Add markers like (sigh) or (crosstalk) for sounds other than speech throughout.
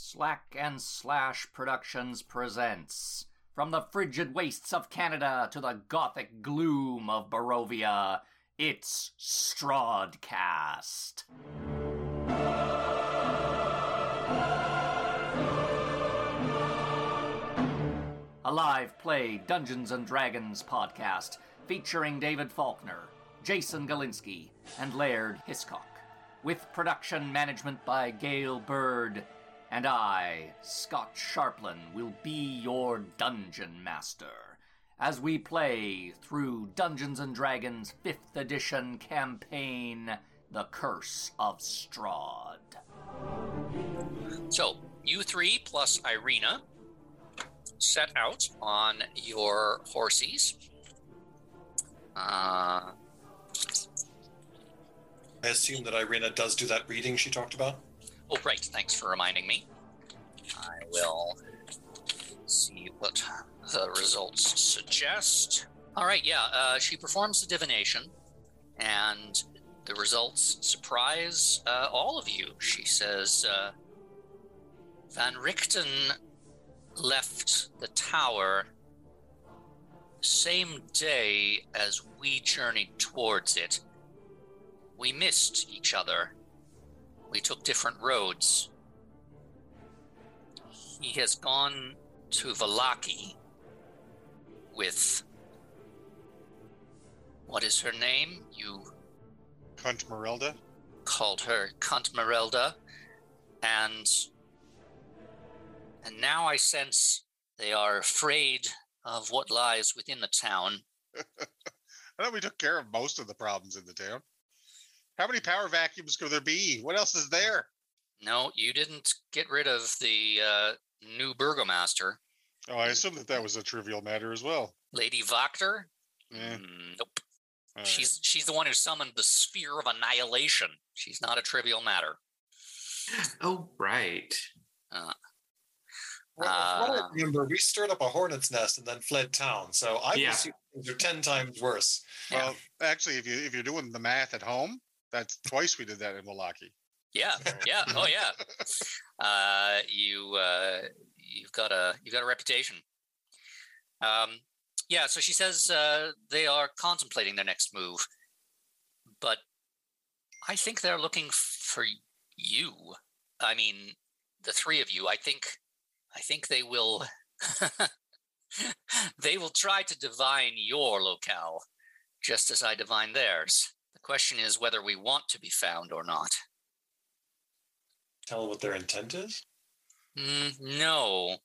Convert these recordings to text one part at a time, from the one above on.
Slack and Slash Productions presents From the frigid wastes of Canada to the gothic gloom of Barovia, it's Strahdcast. A live play Dungeons and Dragons podcast featuring David Faulkner, Jason Galinsky, and Laird Hiscock, with production management by Gail Bird and I, Scott Sharplin, will be your dungeon master as we play through Dungeons and Dragons 5th edition campaign, The Curse of Strahd. So, you three plus Ireena set out on your horses. Uh, I assume that Ireena does do that reading she talked about. Oh, right. Thanks for reminding me. I will see what the results suggest. All right, yeah. Uh, she performs the divination, and the results surprise uh, all of you. She says, uh, Van Richten left the tower same day as we journeyed towards it. We missed each other. We took different roads. He has gone to Vallaki with. What is her name? You Cunt Merelda? called her Cunt Merelda, and and now I sense they are afraid of what lies within the town. (laughs) I thought we took care of most of the problems in the town. How many power vacuums could there be? What else is there? No, you didn't get rid of the uh, new burgomaster, Oh, I assume that that was a trivial matter as well. Lady Wachter. Eh, Mm, nope, all right. she's she's the one who summoned the sphere of annihilation. She's not a trivial matter. Oh, right. Uh, Well, from what I Uh, remember, we stirred up a hornet's nest and then fled town. So I Yeah. assume things are ten times worse. well, actually, if you if you're doing the math at home, that's twice we did that in Milwaukee. yeah, yeah, oh yeah. (laughs) Uh, you uh, you've got a you've got a reputation. Um, yeah. So she says uh, they are contemplating their next move, but I think they're looking for you. I mean, the three of you. I think I think they will. (laughs) they will try to divine your locale, just as I divine theirs. The question is whether we want to be found or not. Tell what their intent is. Mm, no,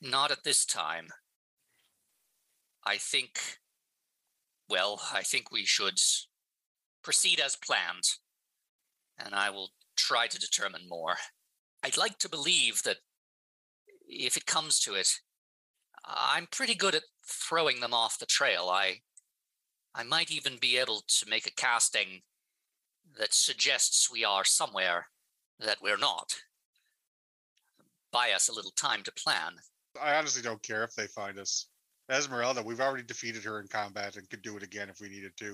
not at this time. I think, well, I think we should proceed as planned, and I will try to determine more. I'd like to believe that if it comes to it, I'm pretty good at throwing them off the trail. I I might even be able to make a casting that suggests we are somewhere that we're not buy us a little time to plan. I honestly don't care if they find us. Ezmerelda, we've already defeated her in combat and could do it again if we needed to.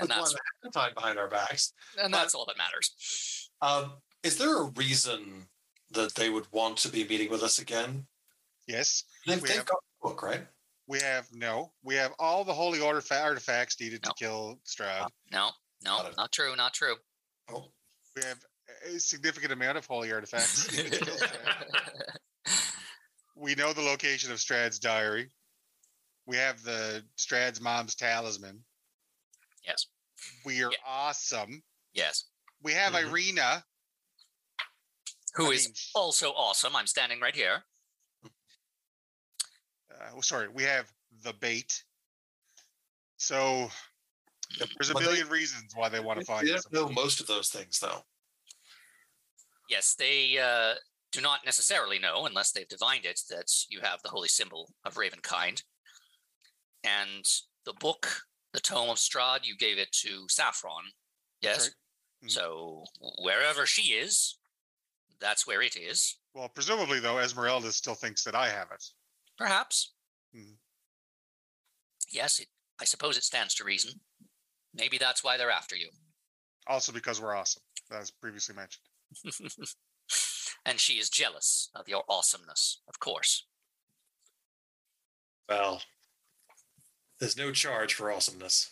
And With that's one tied behind our backs. and that's all that matters. Um, is there a reason that they would want to be meeting with us again? Yes, They've, We they've have- got the book, right? We have no. We have all the holy order fa- artifacts needed No. to kill Strahd. No, no, not true, not true. Oh, We have a significant amount of holy artifacts. (laughs) to kill we know the location of Strahd's diary. We have the Strahd's mom's talisman. yes, We are Yeah. awesome. yes. We have Mhm. Ireena. Who I is mean, also awesome. I'm standing right here. Uh, sorry, we have the bait. So there's a But they- million reasons why they want to find they don't know most of those things, though. Yes, they uh, do not necessarily know, unless they've divined it, that you have the holy symbol of Ravenkind. And the book, the Tome of Strahd, you gave it to Saffron. Yes. right. Mhm. So wherever she is, that's where it is. Well, presumably though, Ezmerelda still thinks that I have it. Perhaps. Mhm. Yes, it, I suppose it stands to reason. Maybe that's why they're after you. Also because we're awesome, as previously mentioned. (laughs) and she is jealous of your awesomeness, of course. Well, there's no charge for awesomeness.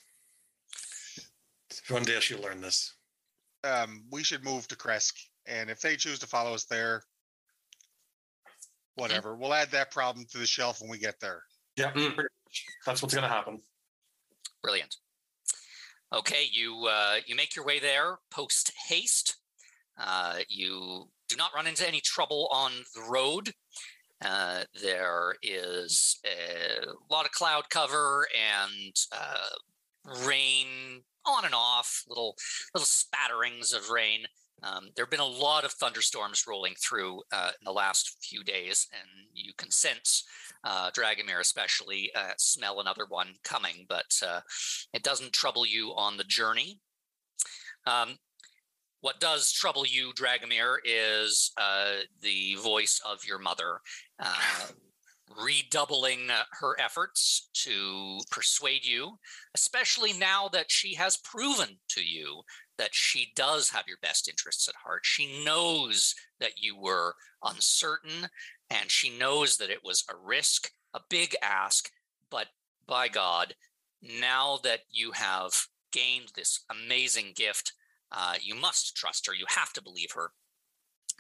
One day she'll learn this. Um, we should move to Krezk, and if they choose to follow us there, whatever. We'll add that problem to the shelf when we get there. Yeah, Mm. that's what's going to happen. Brilliant. Okay, you uh, you make your way there post haste. Uh, you do not run into any trouble on the road. Uh, there is a lot of cloud cover and uh, rain on and off, little little spatterings of rain. Um, there have been a lot of thunderstorms rolling through uh, in the last few days, and you can sense uh, Dragomir especially uh, smell another one coming, but uh, it doesn't trouble you on the journey. Um, what does trouble you, Dragomir, is uh, the voice of your mother uh, redoubling her efforts to persuade you, especially now that she has proven to you that she does have your best interests at heart. She knows that you were uncertain and she knows that it was a risk, a big ask, but by God, now that you have gained this amazing gift, uh, you must trust her. You have to believe her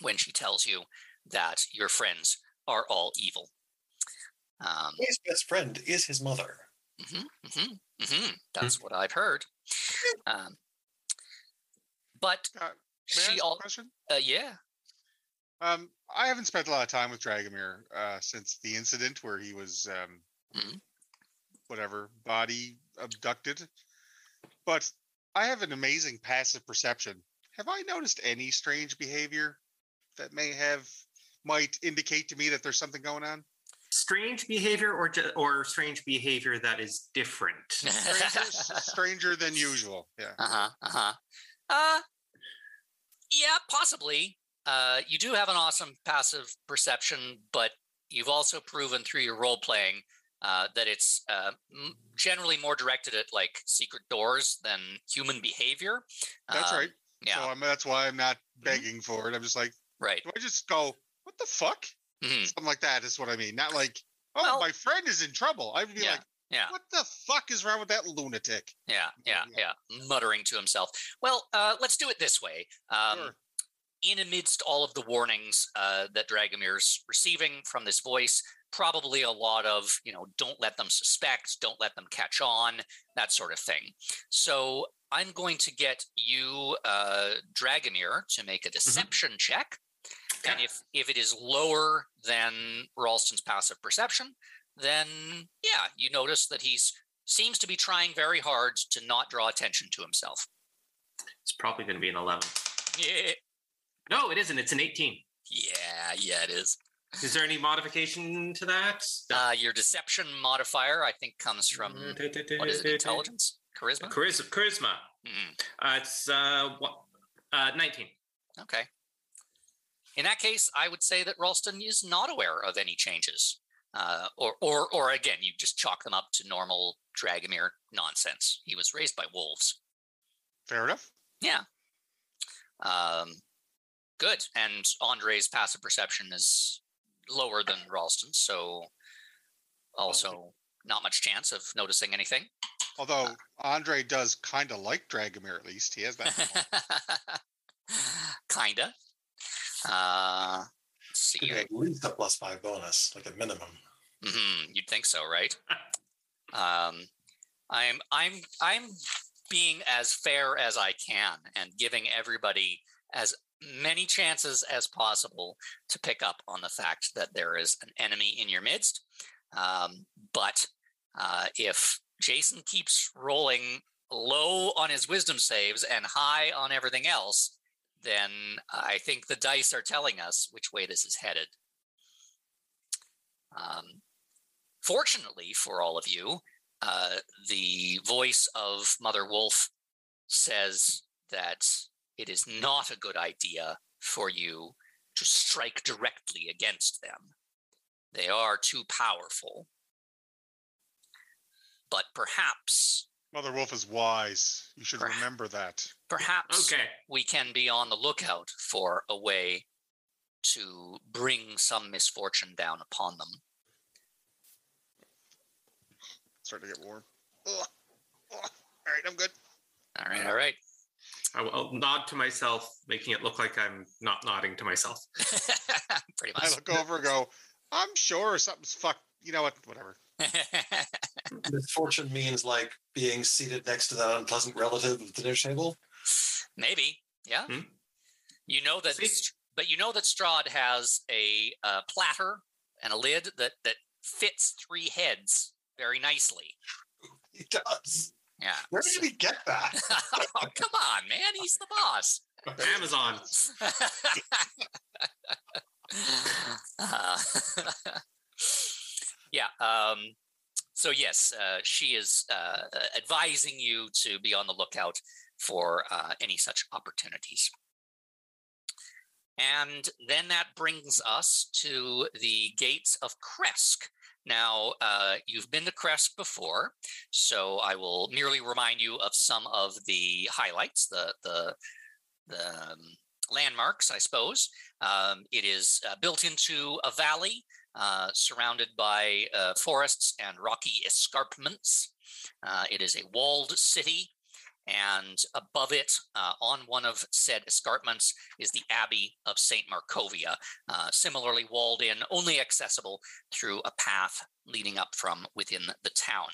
when she tells you that your friends are all evil. Um, His best friend is his mother. hmm hmm hmm That's what I've heard. Um, but Uh, May I she ask a all, question? uh, yeah, Um, I haven't spent a lot of time with Dragomir uh, since the incident where he was, um, Mhm. whatever, body abducted. But I have an amazing passive perception. Have I noticed any strange behavior that may have might indicate to me that there's something going on? Strange behavior or ju- or strange behavior that is different. Stranger, stranger than (laughs) usual. Yeah. Uh-huh. Uh-huh. Uh yeah, possibly. Uh you do have an awesome passive perception, but you've also proven through your role playing uh, that it's uh, m- generally more directed at like secret doors than human behavior. That's Um, right. Yeah, So I'm, that's why I'm not begging for it. I'm just like, right. do I just go, what the fuck? Mhm. Something like that is what I mean. Not like, oh, Well- my friend is in trouble. I'd be Yeah, like, yeah. what the fuck is wrong with that lunatic? Yeah, yeah, Yeah. yeah. Muttering to himself. Well, uh, let's do it this way. Um, Sure. in amidst all of the warnings uh, that Dragomir's receiving from this voice, probably a lot of, you know, don't let them suspect, don't let them catch on, that sort of thing. So I'm going to get you, uh, Dragomir, to make a deception check. And if, if it is lower than Ralston's passive perception, then yeah, you notice that he's seems to be trying very hard to not draw attention to himself. It's probably going to be an 11. Yeah, No, it isn't. It's an 18. yeah, yeah, it is. Is there any modification to that? Uh, your deception modifier, I think, comes from what is it? Intelligence, charisma. Charisma. Charisma. Mm, Uh, it's uh, what, uh, 19. okay. In that case, I would say that Ralston is not aware of any changes, uh, or, or, or again, you just chalk them up to normal Dragomir nonsense. He was raised by wolves. Fair enough. Yeah. Um, good. And Andre's passive perception is lower than Ralston's, so also not much chance of noticing anything. Although Andre does kind of like Dragomir, at least he has that. (laughs) Kinda. Uh, see. At least a plus five bonus, like a minimum. hmm you'd think so, right? um, I'm I'm I'm being as fair as I can and giving everybody as many chances as possible to pick up on the fact that there is an enemy in your midst. Um, but uh, if Jason keeps rolling low on his wisdom saves and high on everything else, then I think the dice are telling us which way this is headed. Um, fortunately for all of you, uh, the voice of Mother Wolf says that it is not a good idea for you to strike directly against them. They are too powerful. But perhaps, Mother Wolf is wise. You should Perhaps. remember that. perhaps Okay. we can be on the lookout for a way to bring some misfortune down upon them. Starting to get warm. Ugh. Ugh. All right, I'm good. All right, uh, all right. I will nod to myself, making it look like I'm not nodding to myself. (laughs) Pretty much. I look over and go, I'm sure something's fucked. You know what? Whatever. (laughs) Misfortune means like being seated next to that unpleasant relative at the dinner table. Maybe, yeah. Hmm. You know that, See? but you know that Strahd has a uh, platter and a lid that that fits three heads very nicely. (laughs) He does. Yeah. Where did he get that? (laughs) oh, come on, man. He's the boss. Amazon. Uh, yeah. Um, so yes, uh, she is uh, advising you to be on the lookout for uh, any such opportunities. And then that brings us to the gates of Krezk. Now, uh, you've been to Krezk before, so I will merely remind you of some of the highlights, the the the um, landmarks, I suppose. Um, it is uh, built into a valley uh, surrounded by uh, forests and rocky escarpments. Uh, it is a walled city, and above it, uh, on one of said escarpments, is the Abbey of St. Markovia, similarly walled in, only accessible through a path leading up from within the town.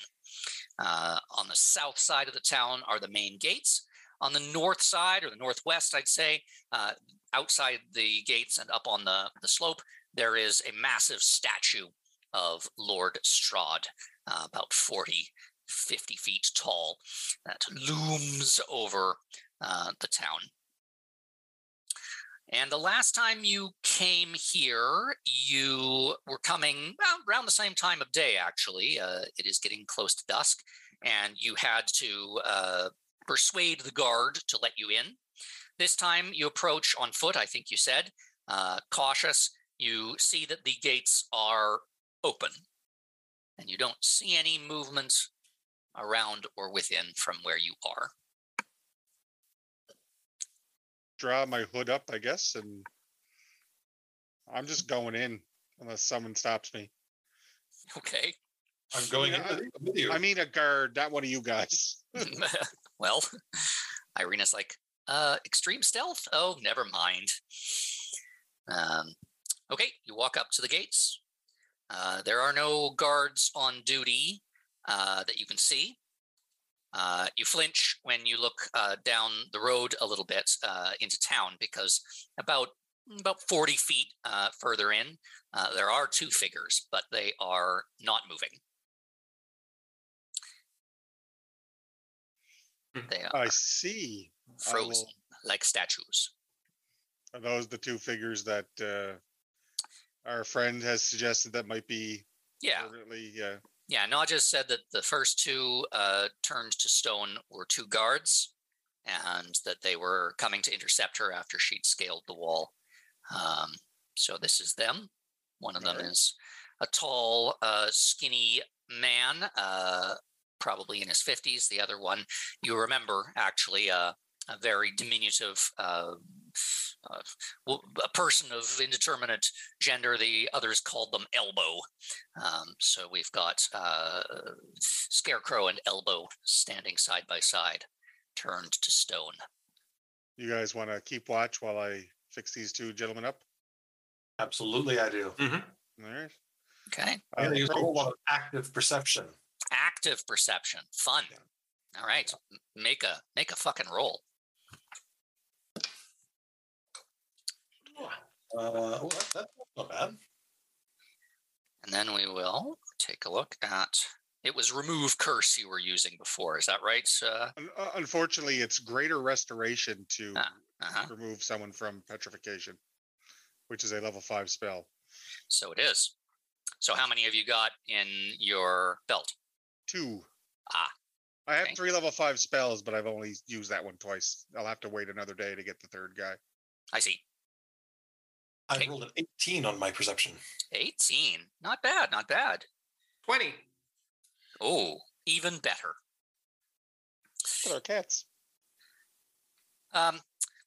On the south side of the town are the main gates. On the north side, or the northwest, I'd say, uh, outside the gates and up on the, the slope, there is a massive statue of Lord Strahd, uh, about 40, 50 feet tall, that looms over uh, the town. And the last time you came here, you were coming around the same time of day, actually. Uh, it is getting close to dusk, and you had to uh, persuade the guard to let you in. This time you approach on foot, I think you said, uh, cautious. You see that the gates are open, and you don't see any movement around or within from where you are. Draw my hood up, I guess, and I'm just going in unless someone stops me. Okay. I'm going Yeah, in with you. I mean, a guard, not one of you guys. (laughs) (laughs) well, Ireena's like, uh, extreme stealth? Oh, never mind. Um, okay, you walk up to the gates. Uh, there are no guards on duty uh, that you can see. Uh, you flinch when you look uh, down the road a little bit uh, into town because about about 40 feet uh, further in, uh, there are two figures, but they are not moving. They are I see. I will- frozen like statues. Are those the two figures that uh, our friend has suggested that might be Yeah, permanently? Uh, yeah. Naja said that the first two uh, turned to stone were two guards, and that they were coming to intercept her after she'd scaled the wall. Um, so this is them. One of them Alright. is a tall, uh, skinny man, uh, probably in his fifties. The other one, you remember, actually, uh, a very diminutive. Uh, uh, well, a person of indeterminate gender. The others called them Elbow. Um, so we've got uh, Scarecrow and Elbow standing side by side, turned to stone. you guys want to keep watch while I fix these two gentlemen up? Absolutely, I do. hmm All right. Okay. I'm going to use a whole lot of active perception. Active perception. Fun. All right. Make a make a fucking roll. Uh, well, that, that's not bad. And then we will take a look at it was remove curse you were using before. Is that right? Uh, uh, Unfortunately, it's greater restoration to Ah. uh-huh. remove someone from petrification, which is a level five spell. So it is. So how many have you got in your belt? Two. Ah, I have okay. three level five spells, but I've only used that one twice. I'll have to wait another day to get the third guy. I see. I rolled an 18 on my perception. 18. Not bad, not bad. 20. Oh, even better. What are cats? Um,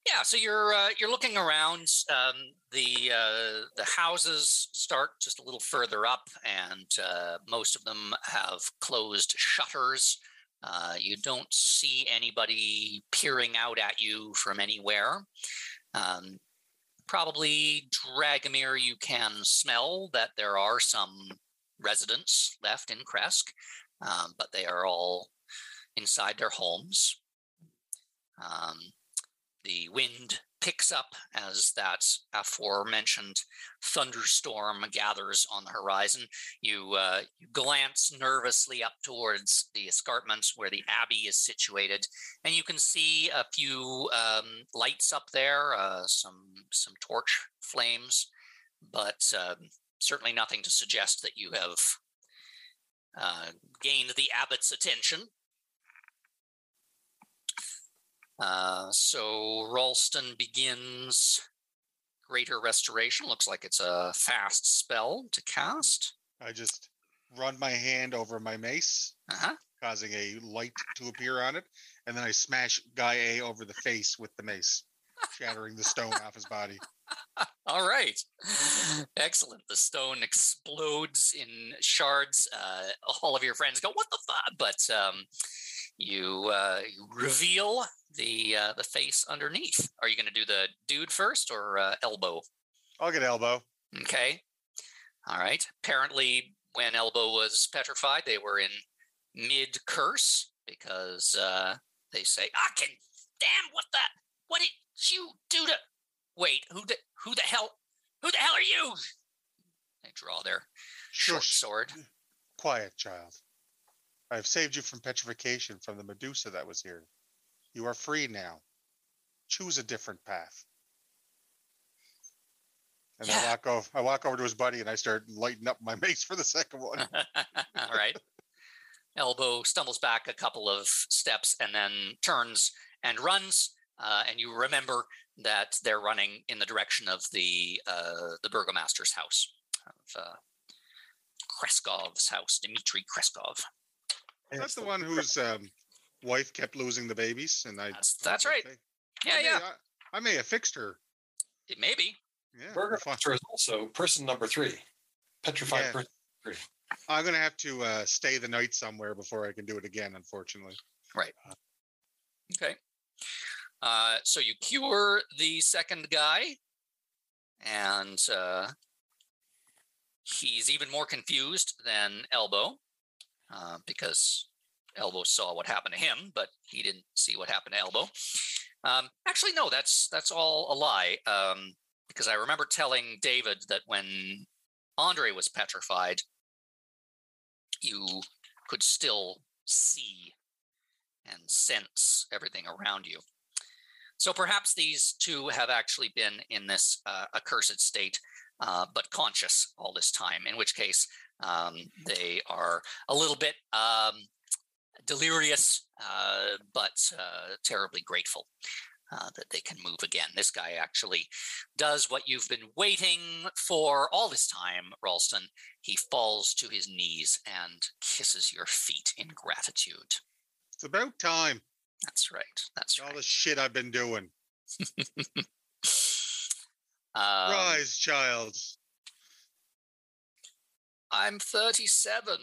Yeah, so you're uh, you're looking around. Um, the uh, the houses start just a little further up, and uh, most of them have closed shutters. Uh, you don't see anybody peering out at you from anywhere. Um, probably Dragomir, you can smell that there are some residents left in Krezk, um, but they are all inside their homes. Um, the wind picks up as that aforementioned thunderstorm gathers on the horizon. You, uh, you glance nervously up towards the escarpment where the abbey is situated, and you can see a few um, lights up there, uh, some some torch flames, but um, certainly nothing to suggest that you have uh, gained the abbot's attention. Uh, so Ralston begins Greater Restoration. Looks like it's a fast spell to cast. I just run my hand over my mace, Uh-huh. causing a light to appear on it, and then I smash Guy A over the face with the mace, shattering the stone off his body. (laughs) All right. Excellent. The stone explodes in shards. Uh, all of your friends go, "What the fuck?" But um, you, uh, you reveal the uh, the face underneath. Are you going to do the dude first or uh, elbow? I'll get elbow. Okay. All right. Apparently, when Elbow was petrified, they were in mid curse because uh, they say, "I can." Damn! What that? What did you do to? Wait, who the who the hell? Who the hell are you? They draw their short Shush. sword. Quiet, child. I have saved you from petrification from the Medusa that was here. You are free now. Choose a different path. And I walk over. I walk over to his buddy and I start lighting up my (laughs) mace for the second one. (laughs) All right. Elbow stumbles back a couple of steps and then turns and runs. Uh, and you remember that they're running in the direction of the uh, the burgomaster's house, of uh, Krezkov's house, Dmitry Kreskov. That's the one who's um, wife kept losing the babies, and I. That's- that's right. okay. Yeah, I may, yeah, I, I may have fixed her. it may be. Yeah, we'll is also person number three. Petrified Yeah. person. I'm gonna have to uh, stay the night somewhere before I can do it again. Unfortunately. Right. Okay. Uh, so you cure the second guy, and uh, he's even more confused than Elbow uh, because Elbow saw what happened to him, but he didn't see what happened to Elbow. Um, actually, no, that's that's all a lie. Um, because I remember telling David that when Andre was petrified, you could still see and sense everything around you. So perhaps these two have actually been in this uh, accursed state, uh, but conscious all this time, in which case um, they are a little bit um, delirious, uh, but uh, terribly grateful. Uh, that they can move again. This guy actually does what you've been waiting for all this time, Ralston. He falls to his knees and kisses your feet in gratitude. It's about time. That's right. That's All right. the shit I've been doing. (laughs) Um, Rise, child. I'm 37.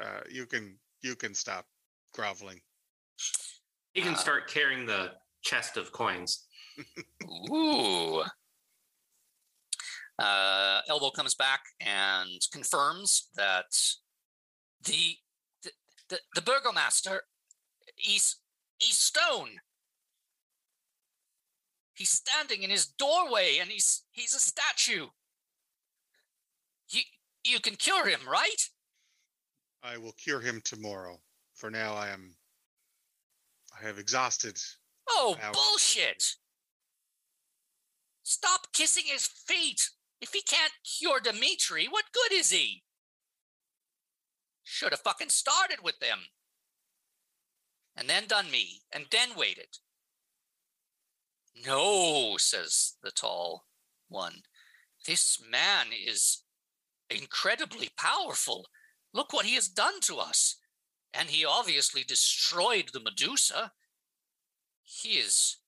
Uh, you can you can stop groveling. You can Uh, start carrying the chest of coins. Ooh. Uh, Elbow comes back and confirms that the the the, the burgomaster is is stone. He's standing in his doorway and he's he's a statue. You you can cure him, right? I will cure him tomorrow. For now, I am. I have exhausted. Oh, bullshit! Stop kissing his feet! If he can't cure Dimitri, what good is he? Should have fucking started with them. And then done me, and then waited. No, says the tall one. This man is incredibly powerful. Look what he has done to us. And he obviously destroyed the Medusa. he is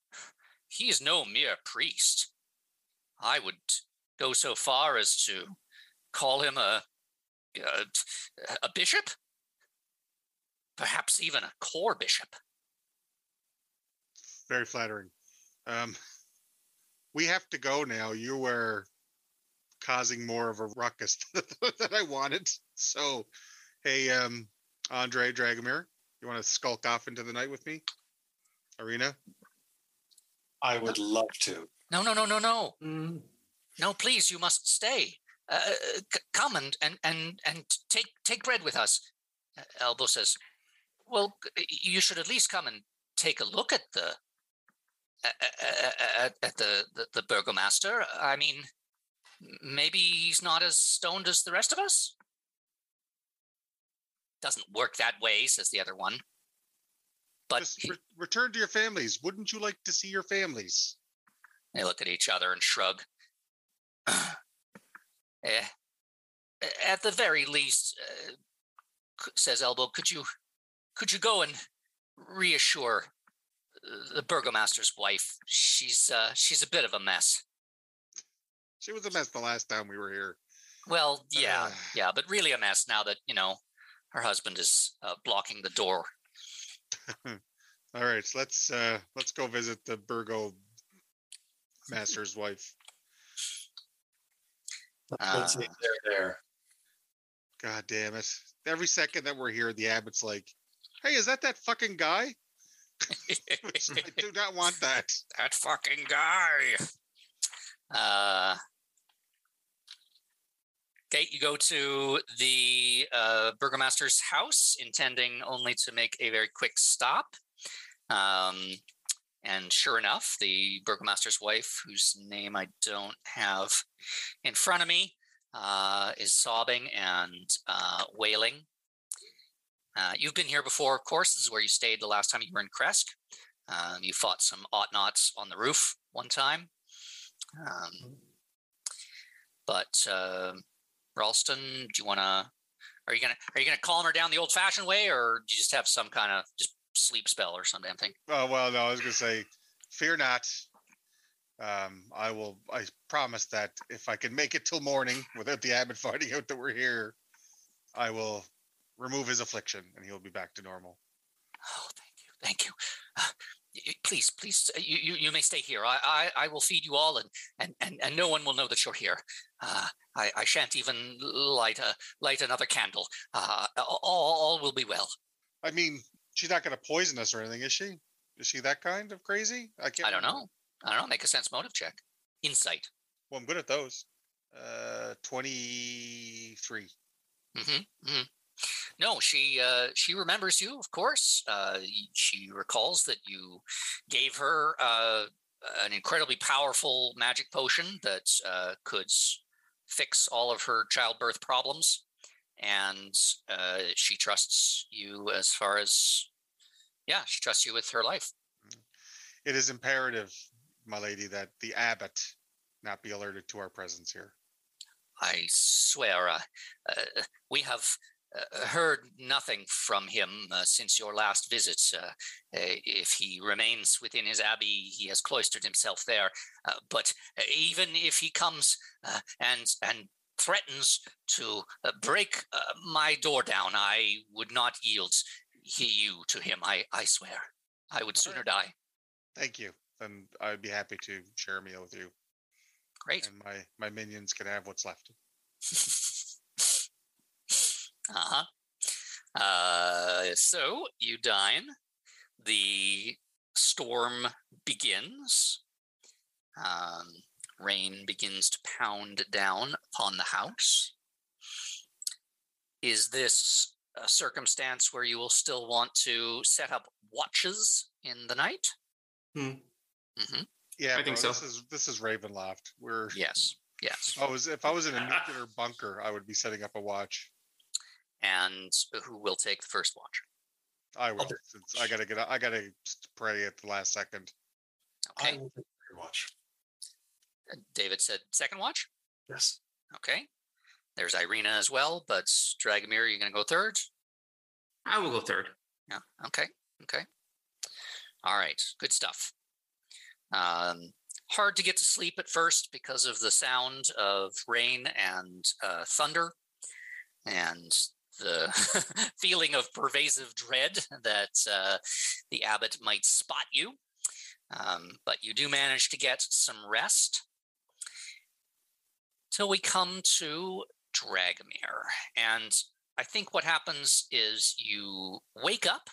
he is no mere priest. I would go so far as to call him a a, a bishop, perhaps even a chorbishop. Very flattering. Um, we have to go now. You were causing more of a ruckus (laughs) than I wanted. So, hey, um, Andre Dragomir, you want to skulk off into the night with me? Arena? I would love to. No, no, no, no, no, Mm, no! Please, you must stay. Uh, c- come and and and and take take bread with us. Uh, Elbow says, "Well, you should at least come and take a look at the at, at the, the the burgomaster. I mean, maybe he's not as stoned as the rest of us." Doesn't work that way, says the other one. But he- re- return to your families. Wouldn't you like to see your families? They look at each other and shrug. (clears throat) eh, at the very least, uh, says Elbow, could you could you go and reassure uh, the burgomaster's wife? She's uh, she's a bit of a mess. She was a mess the last time we were here. Well, yeah, Ugh. (sighs) yeah, but really a mess now that you know her husband is uh, blocking the door. (laughs) All right, so let's uh let's go visit the Burgo master's wife. Let's see if they're there. God damn it. Every second that we're here, the abbot's like, Hey, is that that fucking guy? (laughs) I do not want that. (laughs) that fucking guy. Uh, okay, you go to the uh, burgomaster's house, intending only to make a very quick stop. Um, and sure enough, the burgomaster's wife, whose name I don't have in front of me, uh, is sobbing and uh, wailing. Uh, you've been here before, of course. This is where you stayed the last time you were in Krezk. Um, you fought some ought nots on the roof one time. Um, but uh, Ralston, do you want to? Are you gonna Are you gonna calm her down the old fashioned way, or do you just have some kind of just sleep spell or some damn thing? Oh well no, I was gonna say, fear not. Um, I will I promise that if I can make it till morning without the abbot (laughs) finding out that we're here, I will remove his affliction and he'll be back to normal. Oh, thank you, thank you. Uh, please, please, uh, you, you you may stay here. I, I I will feed you all, and and and, and no one will know that you're here. Uh, I I shan't even light a light another candle. Uh, all all will be well. I mean, she's not gonna poison us or anything, is she? Is she that kind of crazy? I can't I don't remember. know. I don't know. Make a sense motive check. Insight. Well, I'm good at those. Uh, twenty-three. Mm-hmm. hmm No, she uh, she remembers you, of course. Uh, she recalls that you gave her uh, an incredibly powerful magic potion that uh, could fix all of her childbirth problems, and uh, she trusts you as far as yeah, she trusts you with her life. It is imperative, my lady, that the abbot not be alerted to our presence here. I swear, uh, uh, we have heard nothing from him uh, since your last visit. Uh, uh, if he remains within his abbey, he has cloistered himself there. Uh, but uh, even if he comes uh, and and threatens to uh, break uh, my door down, I would not yield he you to him. I I swear, I would sooner right. die. Thank you. And I'd be happy to share a meal with you. Great. And my, my minions can have what's left. (laughs) uh-huh. Uh, so you dine. The storm begins. Um, rain begins to pound down upon the house. Is this a circumstance where you will still want to set up watches in the night? Hmm. hmm Yeah, I think bro, so. This is this is Ravenloft. We're Yes. Yes. if I was if I was in a (laughs) nuclear bunker, I would be setting up a watch. And who will take the first watch? I will. Okay. Since I gotta get I gotta pray at the last second. Okay. I will take your watch. David said second watch. Yes. Okay. There's Ireena as well, but Dragomir, you're going to go third? I will go third. Yeah. Okay. Okay. All right, good stuff. Um, hard to get to sleep at first because of the sound of rain and uh, thunder and the (laughs) feeling of pervasive dread that uh, the abbot might spot you. Um, but you do manage to get some rest till we come to Dragomir. And I think what happens is you wake up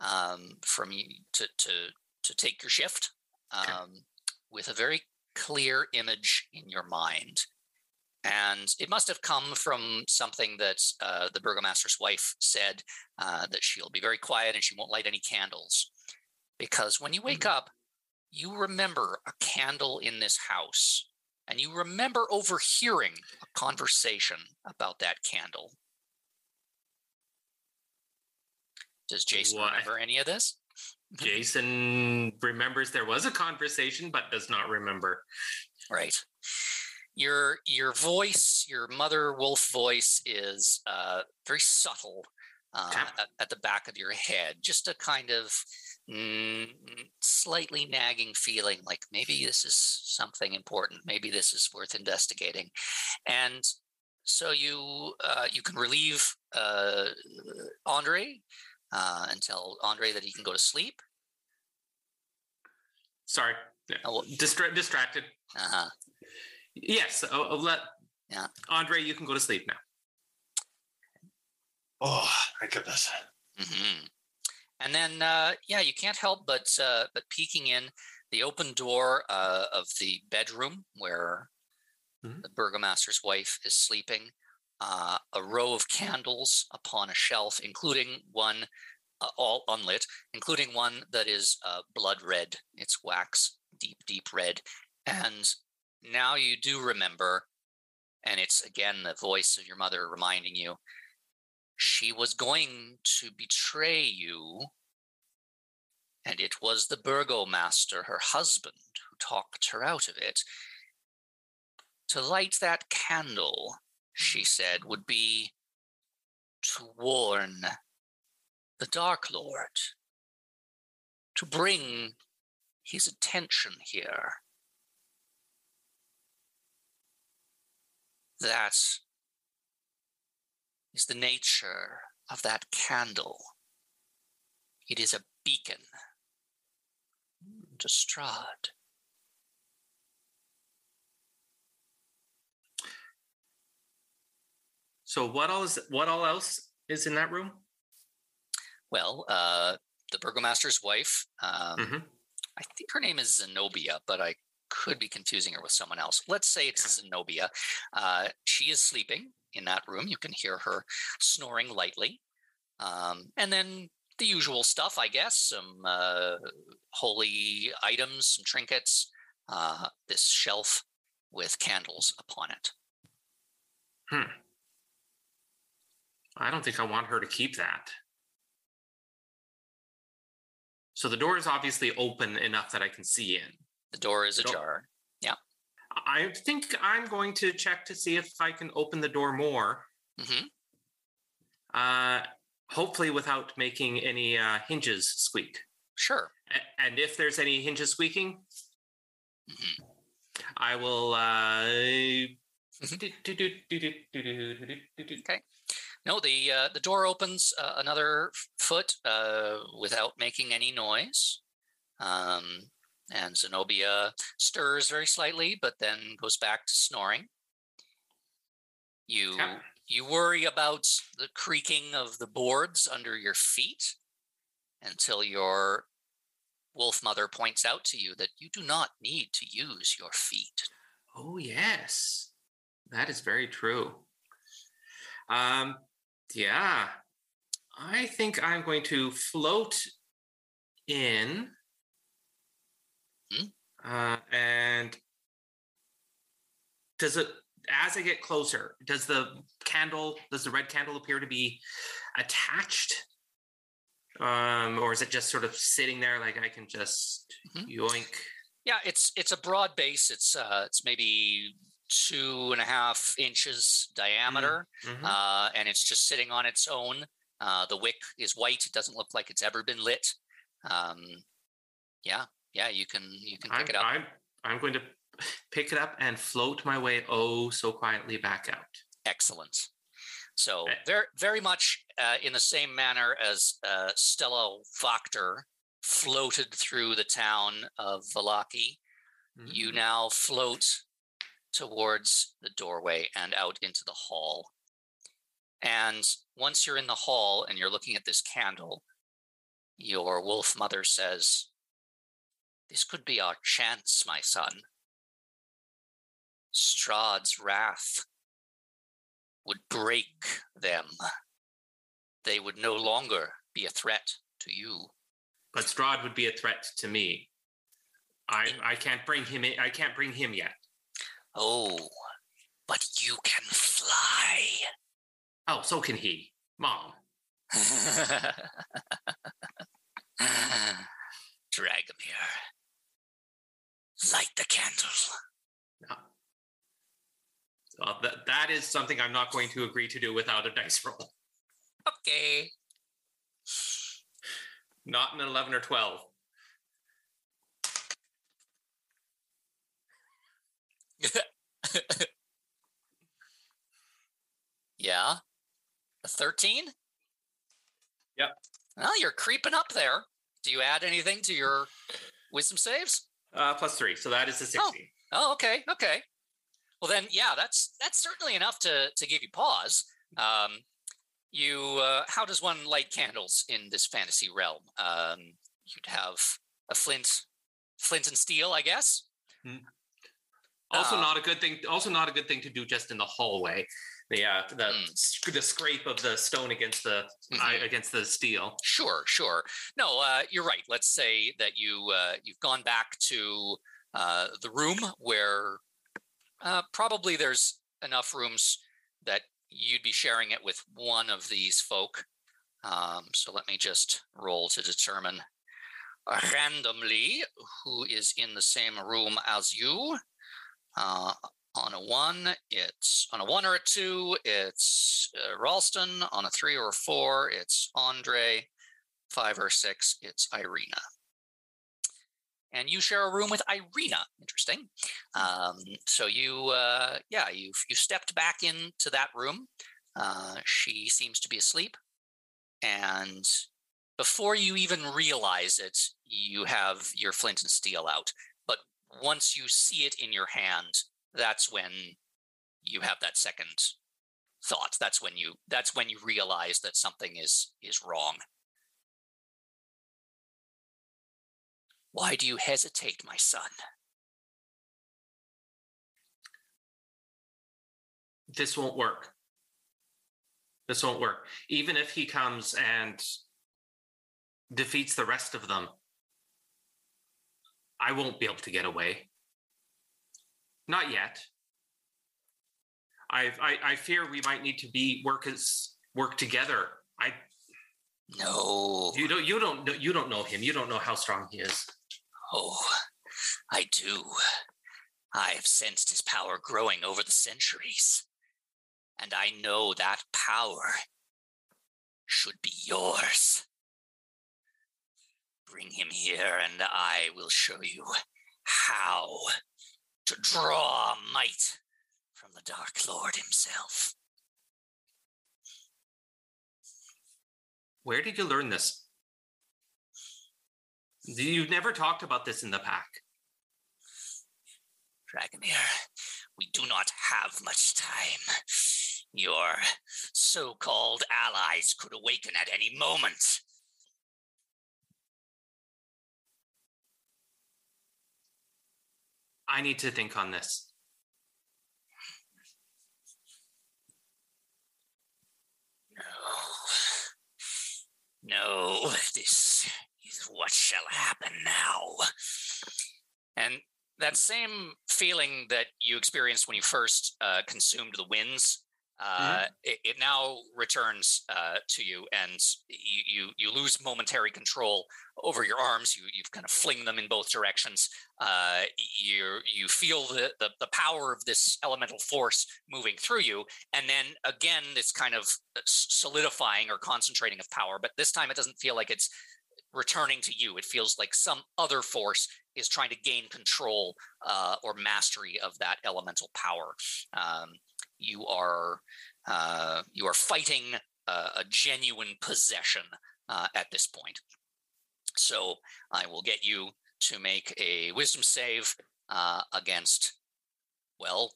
um, from to, to to take your shift um, with a very clear image in your mind. And it must have come from something that uh, the burgomaster's wife said uh, that she'll be very quiet and she won't light any candles. Because when you wake Mhm. up, you remember a candle in this house and you remember overhearing a conversation about that candle. Does Jason What? remember any of this? (laughs) Jason remembers there was a conversation, but does not remember. right your your voice your mother wolf voice is uh very subtle uh, Okay. at, at the back of your head just a kind of mm, slightly nagging feeling like maybe this is something important maybe this is worth investigating and so you uh, you can relieve uh, andre uh, and tell andre that he can go to sleep Sorry, Yeah. Oh, well- Distra- distracted. uh-huh Yes, I'll, I'll let. Yeah. Andre, you can go to sleep now. Oh my goodness. hmm And then, uh, yeah, you can't help but uh, but peeking in the open door uh, of the bedroom where Mhm. the burgomaster's wife is sleeping. Uh, a row of candles upon a shelf, including one uh, all unlit, including one that is uh, blood red. It's wax, deep, deep red. And now you do remember, and it's again the voice of your mother reminding you she was going to betray you, and it was the burgomaster, her husband, who talked her out of it. To light that candle, she said, would be to warn the Dark Lord, to bring his attention here. That is the nature of that candle. It is a beacon to Strahd. So what else? What all else is in that room? Well, uh, the burgomaster's wife, um, Mhm. I think her name is Zenobia, but I could be confusing her with someone else. Let's say it's Zenobia. Uh, she is sleeping in that room. You can hear her snoring lightly. Um, and then the usual stuff, I guess some uh, holy items, some trinkets, uh, this shelf with candles upon it. Hmm. I don't think I want her to keep that. So the door is obviously open enough that I can see in. The door is ajar. Yeah. I think I'm going to check to see if I can open the door more. hmm Uh, hopefully, without making any uh, hinges squeak. Sure. A- And if there's any hinges squeaking, Mhm. I will. Uh, No, the uh, the door opens uh, another foot uh, without making any noise, um, and Zenobia stirs very slightly, but then goes back to snoring. You you worry about the creaking of the boards under your feet until your wolf mother points out to you that you do not need to use your feet. Oh yes, that is very true. Um, yeah, I think I'm going to float in, Hmm? uh, and does it as I get closer? Does the candle, does the red candle appear to be attached, um, or is it just sort of sitting there like I can just Mhm. yoink? Yeah, it's it's a broad base. It's uh it's maybe two and a half inches diameter, Mhm. uh, and it's just sitting on its own. Uh, the wick is white. It doesn't look like it's ever been lit. Um, Yeah, yeah, you can you can I'm, pick it up. I'm I'm going to pick it up and float my way oh so quietly back out. Excellent. So Eh. very very much uh, in the same manner as uh, Stella Wachter floated through the town of Vallaki, you Mm. now float towards the doorway and out into the hall. And once you're in the hall and you're looking at this candle, your wolf mother says, This could be our chance, my son. Strahd's wrath would break them. They would no longer be a threat to you. But Strahd would be a threat to me. I I can't bring him in. I can't bring him yet. Oh, but you can fly. Oh, so can he, Mom. (laughs) Dragomir, light the candle. Uh, that that is something I'm not going to agree to do without a dice roll. Okay. Not an eleven or twelve. (laughs) yeah. A 13? Yep. Well, you're creeping up there. Do you add anything to your wisdom saves? Uh, plus three, so that is a sixteen. Oh, okay, okay. Well, then, yeah, that's that's certainly enough to to give you pause. Um, you, uh, how does one light candles in this fantasy realm? Um, you'd have a flint, flint and steel, I guess. Also, Uh, not a good thing. Also, not a good thing to do just in the hallway. The uh, the Mm. the scrape of the stone against the I, Mhm. against the steel. Sure, sure. No, uh, you're right. Let's say that you uh, you've gone back to uh, the room where uh, probably there's enough rooms that you'd be sharing it with one of these folk. Um, so let me just roll to determine randomly who is in the same room as you. On a one, it's on a one or a two, it's uh, Ralston. On a three or a four, it's Andre. Five or six, it's Ireena. And you share a room with Ireena. Interesting. Um, so you, uh, yeah, you you stepped back into that room. Uh, she seems to be asleep, and before you even realize it, you have your flint and steel out. But once you see it in your hand, that's when you have that second thought. That's when you that's when you realize that something is is wrong. Why do you hesitate, my son? This won't work. This won't work. Even if he comes and defeats the rest of them, I won't be able to get away. Not yet. I I, I fear we might need to be work as work together. I No. you don't you don't know you don't know him. You don't know how strong he is. Oh, I do. I have sensed his power growing over the centuries. And I know that power should be yours. Bring him here, and I will show you how to draw might from the Dark Lord himself. Where did you learn this? You've never talked about this in the pack. Dragomir, we do not have much time. Your so called allies could awaken at any moment. I need to think on this. No. No, this is what shall happen now. And that same feeling that you experienced when you first uh, consumed the winds, uh, it, it now returns uh, to you, and you, you you lose momentary control over your arms. You you kind of fling them in both directions. Uh, you you feel the, the the power of this elemental force moving through you, and then again, this kind of uh, solidifying or concentrating of power. But this time, it doesn't feel like it's returning to you. It feels like some other force is trying to gain control uh, or mastery of that elemental power. Um, you are uh, you are fighting uh, a genuine possession uh, at this point. So I will get you to make a wisdom save uh, against, well,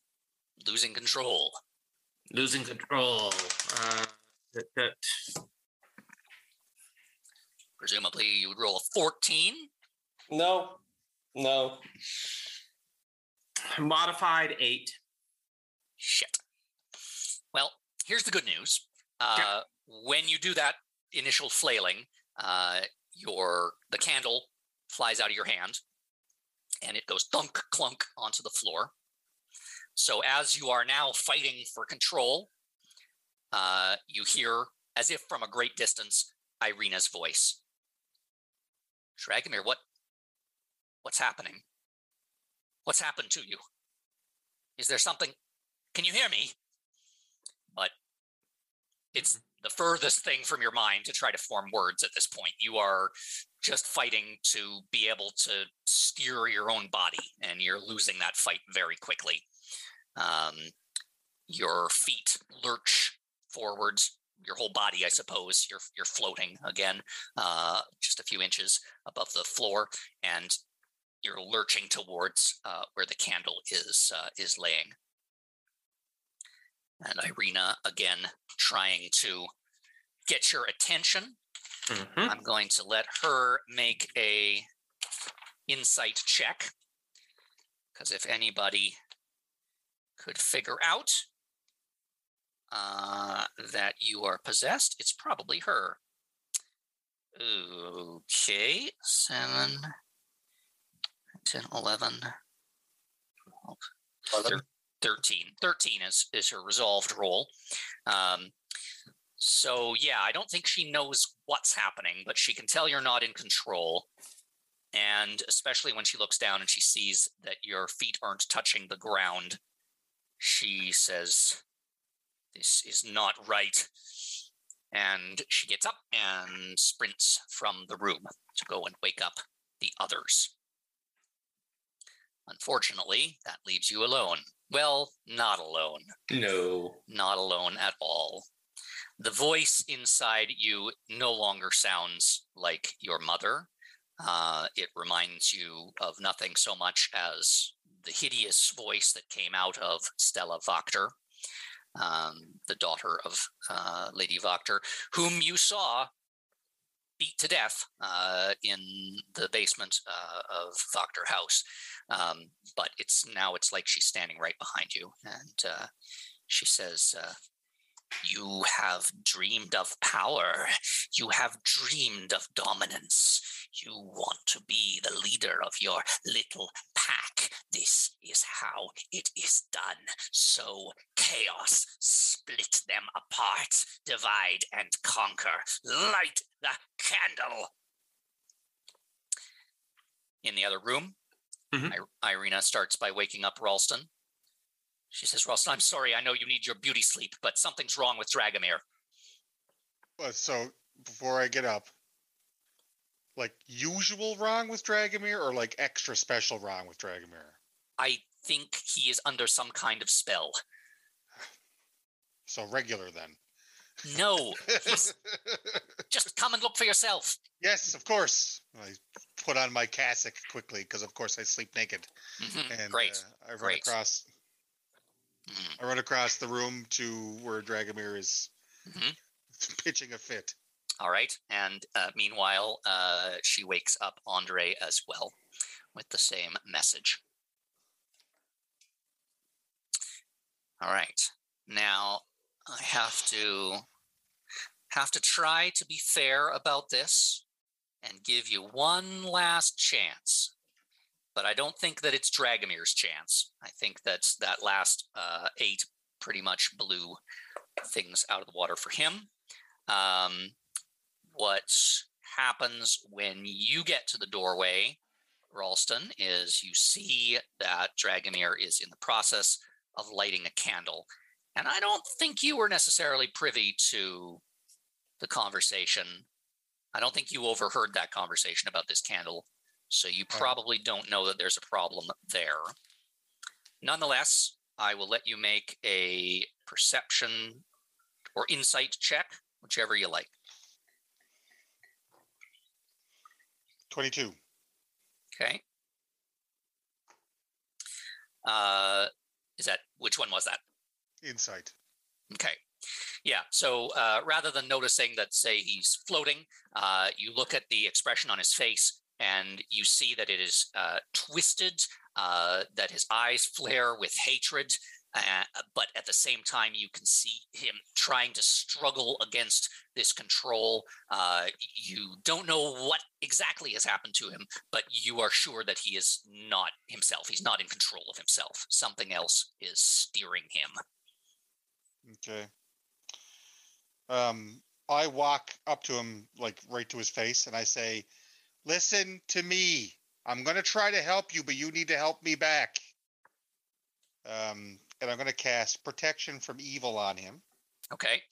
losing control. Losing control. Uh, that, that. Presumably, you would roll a 14. No, no. Modified eight. Shit. Here's the good news. Uh, When you do that initial flailing, uh, your the candle flies out of your hand, and it goes thunk clunk onto the floor. So as you are now fighting for control, uh, you hear, as if from a great distance, Ireena's voice. Dragomir, what? What's happening? What's happened to you? Is there something? Can you hear me? But it's the furthest thing from your mind to try to form words at this point. You are just fighting to be able to steer your own body, and you're losing that fight very quickly. Um, your feet lurch forwards, your whole body, I suppose. You're you're floating again, uh, just a few inches above the floor, and you're lurching towards uh, where the candle is uh, is laying. And Ireena again trying to get your attention. Mhm. I'm going to let her make a insight check because if anybody could figure out uh, that you are possessed, it's probably her. Okay, 7, 10, 11, 12, Eleven. 13. 13 is, is her resolved role. Um, so, yeah, I don't think she knows what's happening, but she can tell you're not in control. And especially when she looks down and she sees that your feet aren't touching the ground, she says, This is not right. And she gets up and sprints from the room to go and wake up the others. Unfortunately, that leaves you alone. Well, not alone No. not alone at all. The voice inside you no longer sounds like your mother. Uh, it reminds you of nothing so much as the hideous voice that came out of Stella Wachter, um, the daughter of uh, Lady Wachter, whom you saw beat to death uh, in the basement uh, of Wachter House. Um, but it's now it's like she's standing right behind you, and uh, she says, uh, You have dreamed of power. You have dreamed of dominance. You want to be the leader of your little pack. This is how it is done. So, chaos, split them apart, divide and conquer. Light the candle. In the other room, Mhm. I- Ireena starts by waking up Ralston. She says, Ralston, I'm sorry. I know you need your beauty sleep, but something's wrong with Dragomir. Uh, so before I get up, like usual wrong with Dragomir or like extra special wrong with Dragomir? I think he is under some kind of spell. (sighs) So regular then. No, (laughs) just come and look for yourself. yes, of course. I put on my cassock quickly because of course I sleep naked. Mhm, And Great. uh, I run great. across Mhm, I run across the room to where Dragomir is mhm. (laughs) pitching a fit. All right. And uh, meanwhile, uh, she wakes up Andre as well with the same message. All right. Now I have to have to try to be fair about this and give you one last chance. But I don't think that it's Dragomir's chance. I think that that last uh, eight pretty much blew things out of the water for him. Um, what happens when you get to the doorway, Ralston, is you see that Dragomir is in the process of lighting a candle. And I don't think you were necessarily privy to the conversation I don't think you overheard that conversation about this candle, so you probably don't know that there's a problem there. Nonetheless, I will let you make a perception or insight check, whichever you like. 22. Okay. Uh, is that which one was that? Insight. Okay. Yeah. So uh, rather than noticing that, say, he's floating, uh, you look at the expression on his face and you see that it is uh, twisted, uh, that his eyes flare with hatred. Uh, but at the same time, you can see him trying to struggle against this control. Uh, you don't know what exactly has happened to him, but you are sure that he is not himself. He's not in control of himself. Something else is steering him. Okay. Um, I walk up to him, like right to his face, and I say, Listen to me. I'm going to try to help you, but you need to help me back. Um, and I'm going to cast protection from evil on him, Okay.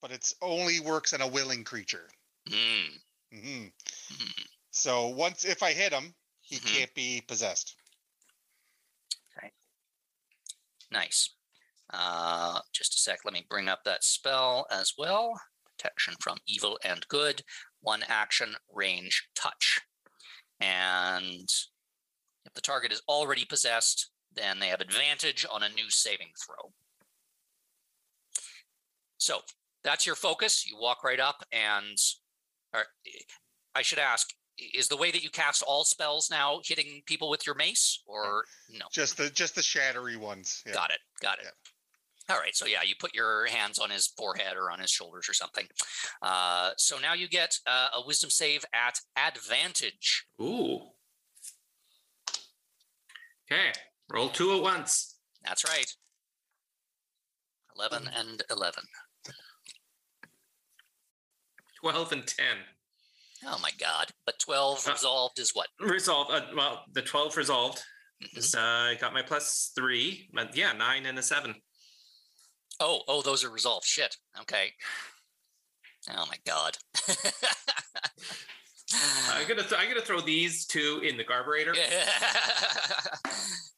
but it's only works on a willing creature. Mm. hmm Mhm. So once, if I hit him, he Mhm. can't be possessed. Okay. Nice. Uh, just a sec. Let me bring up that spell as well. Protection from evil and good. One action, range, touch. And if the target is already possessed, then they have advantage on a new saving throw. So that's your focus. You walk right up, and or, I should ask: Is the way that you cast all spells now hitting people with your mace, or no? Just the just the shattery ones. Yeah. Got it. Got it. All right. So yeah, you put your hands on his forehead or on his shoulders or something. Uh, so now you get uh, a wisdom save at advantage. Ooh. Okay. Roll two at once. That's right. Eleven and eleven. 12 and 10. Oh my God! But twelve Uh, resolved is what? Resolved. Uh, well, the 12 resolved. Mhm. is, uh, I got my plus three. But yeah, nine and a seven. Oh, oh, those are resolved. Shit. Okay. Oh my God. I'm gonna th- I'm gonna throw these two in the (laughs) carburetor.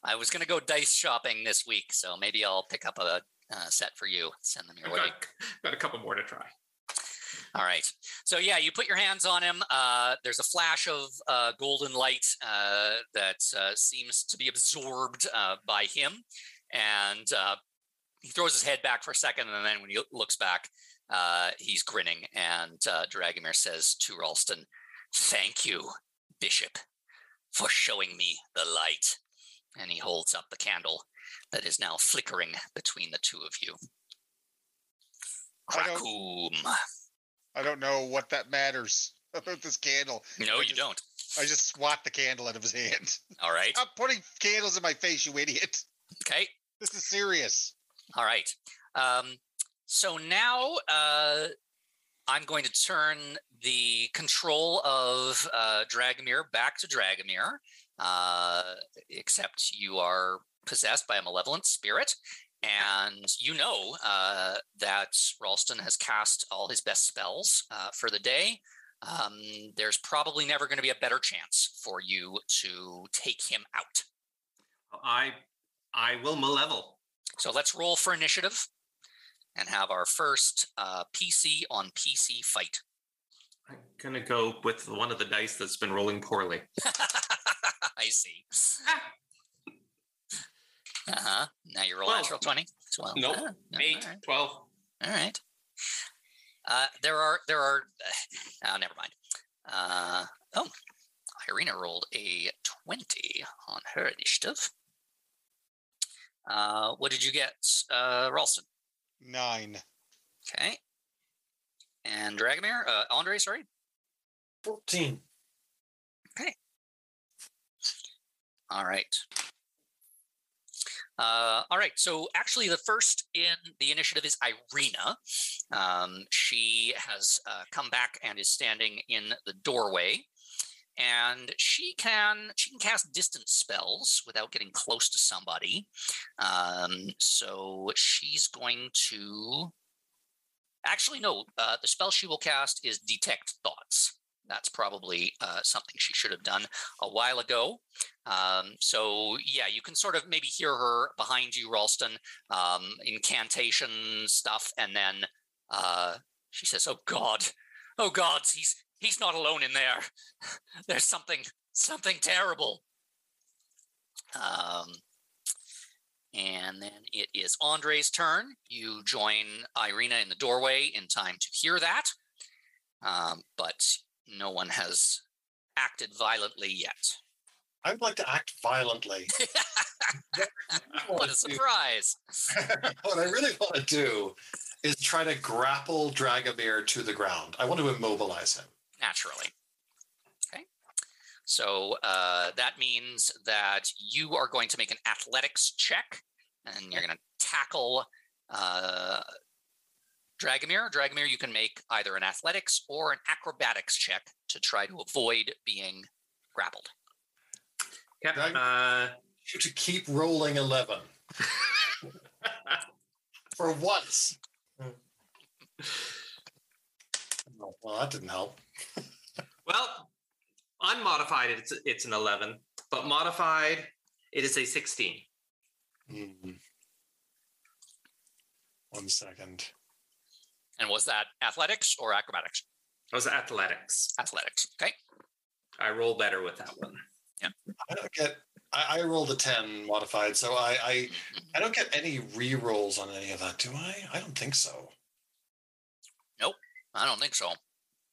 I was gonna go dice shopping this week, so maybe I'll pick up a uh, set for you. Send them your I've way. got, got a couple more to try. All right. So yeah, you put your hands on him. Uh, there's a flash of uh, golden light uh, that uh, seems to be absorbed uh, by him, and uh, he throws his head back for a second, and then when he looks back, uh, he's grinning. And uh, Dragomir says to Ralston, "Thank you, Bishop, for showing me the light." And he holds up the candle that is now flickering between the two of you. I don't- I don't know what that matters (laughs) about this candle. No, I you just- don't. I just swat the candle out of his hand. All right. (laughs) Stop putting candles in my face, you idiot. Okay. This is serious. All right. Um, so now uh, I'm going to turn the control of uh, Dragomir back to Dragomir, uh, except you are possessed by a malevolent spirit. And you know uh, that Ralston has cast all his best spells uh, for the day. Um, there's probably never going to be a better chance for you to take him out. I I will malevel. So let's roll for initiative and have our first uh, PC on PC fight. I'm gonna go with one of the dice that's been rolling poorly. (laughs) I see. (laughs) Uh huh. Now you roll Twelve. natural 20 as well. Nope. Ah, no, Eight, All right. 12. All right. Uh, there are, there are, uh, (sighs) never mind. Uh, oh, Ireena rolled a 20 on her initiative. Uh, what did you get, uh, Ralston? Nine. Okay. And Dragomir, uh, Andre, sorry. 14. Okay. All right. Uh, all right. So actually, the first in the initiative is Ireena. Um, she has uh, come back and is standing in the doorway, and she can she can cast distance spells without getting close to somebody. Um, so she's going to. Actually, no. Uh, the spell she will cast is detect thoughts. That's probably uh, something she should have done a while ago. Um, so yeah, you can sort of maybe hear her behind you, Ralston, um, incantation stuff, and then uh, she says, "Oh God, oh God, he's he's not alone in there. (laughs) There's something something terrible." Um, and then it is Andre's turn. You join Ireena in the doorway in time to hear that. Um, but no one has acted violently yet. I would like to act violently. (laughs) what a surprise. (laughs) what I really want to do is try to grapple Dragomir to the ground. I want to immobilize him. Naturally. Okay. So uh, that means that you are going to make an athletics check and you're going to tackle uh, Dragomir. Dragomir, you can make either an athletics or an acrobatics check to try to avoid being grappled. Yep. Drag- Uh, to keep rolling 11 (laughs) for once. Oh, well, that didn't help. Well, unmodified, it's it's an eleven, but modified, it is a sixteen. Hmm. One second. And was that athletics or acrobatics? That was athletics. Athletics. Okay. I roll better with that one. Yeah. I don't get. I, I rolled a ten modified, so I, I I don't get any re-rolls on any of that, do I? I don't think so. Nope, I don't think so.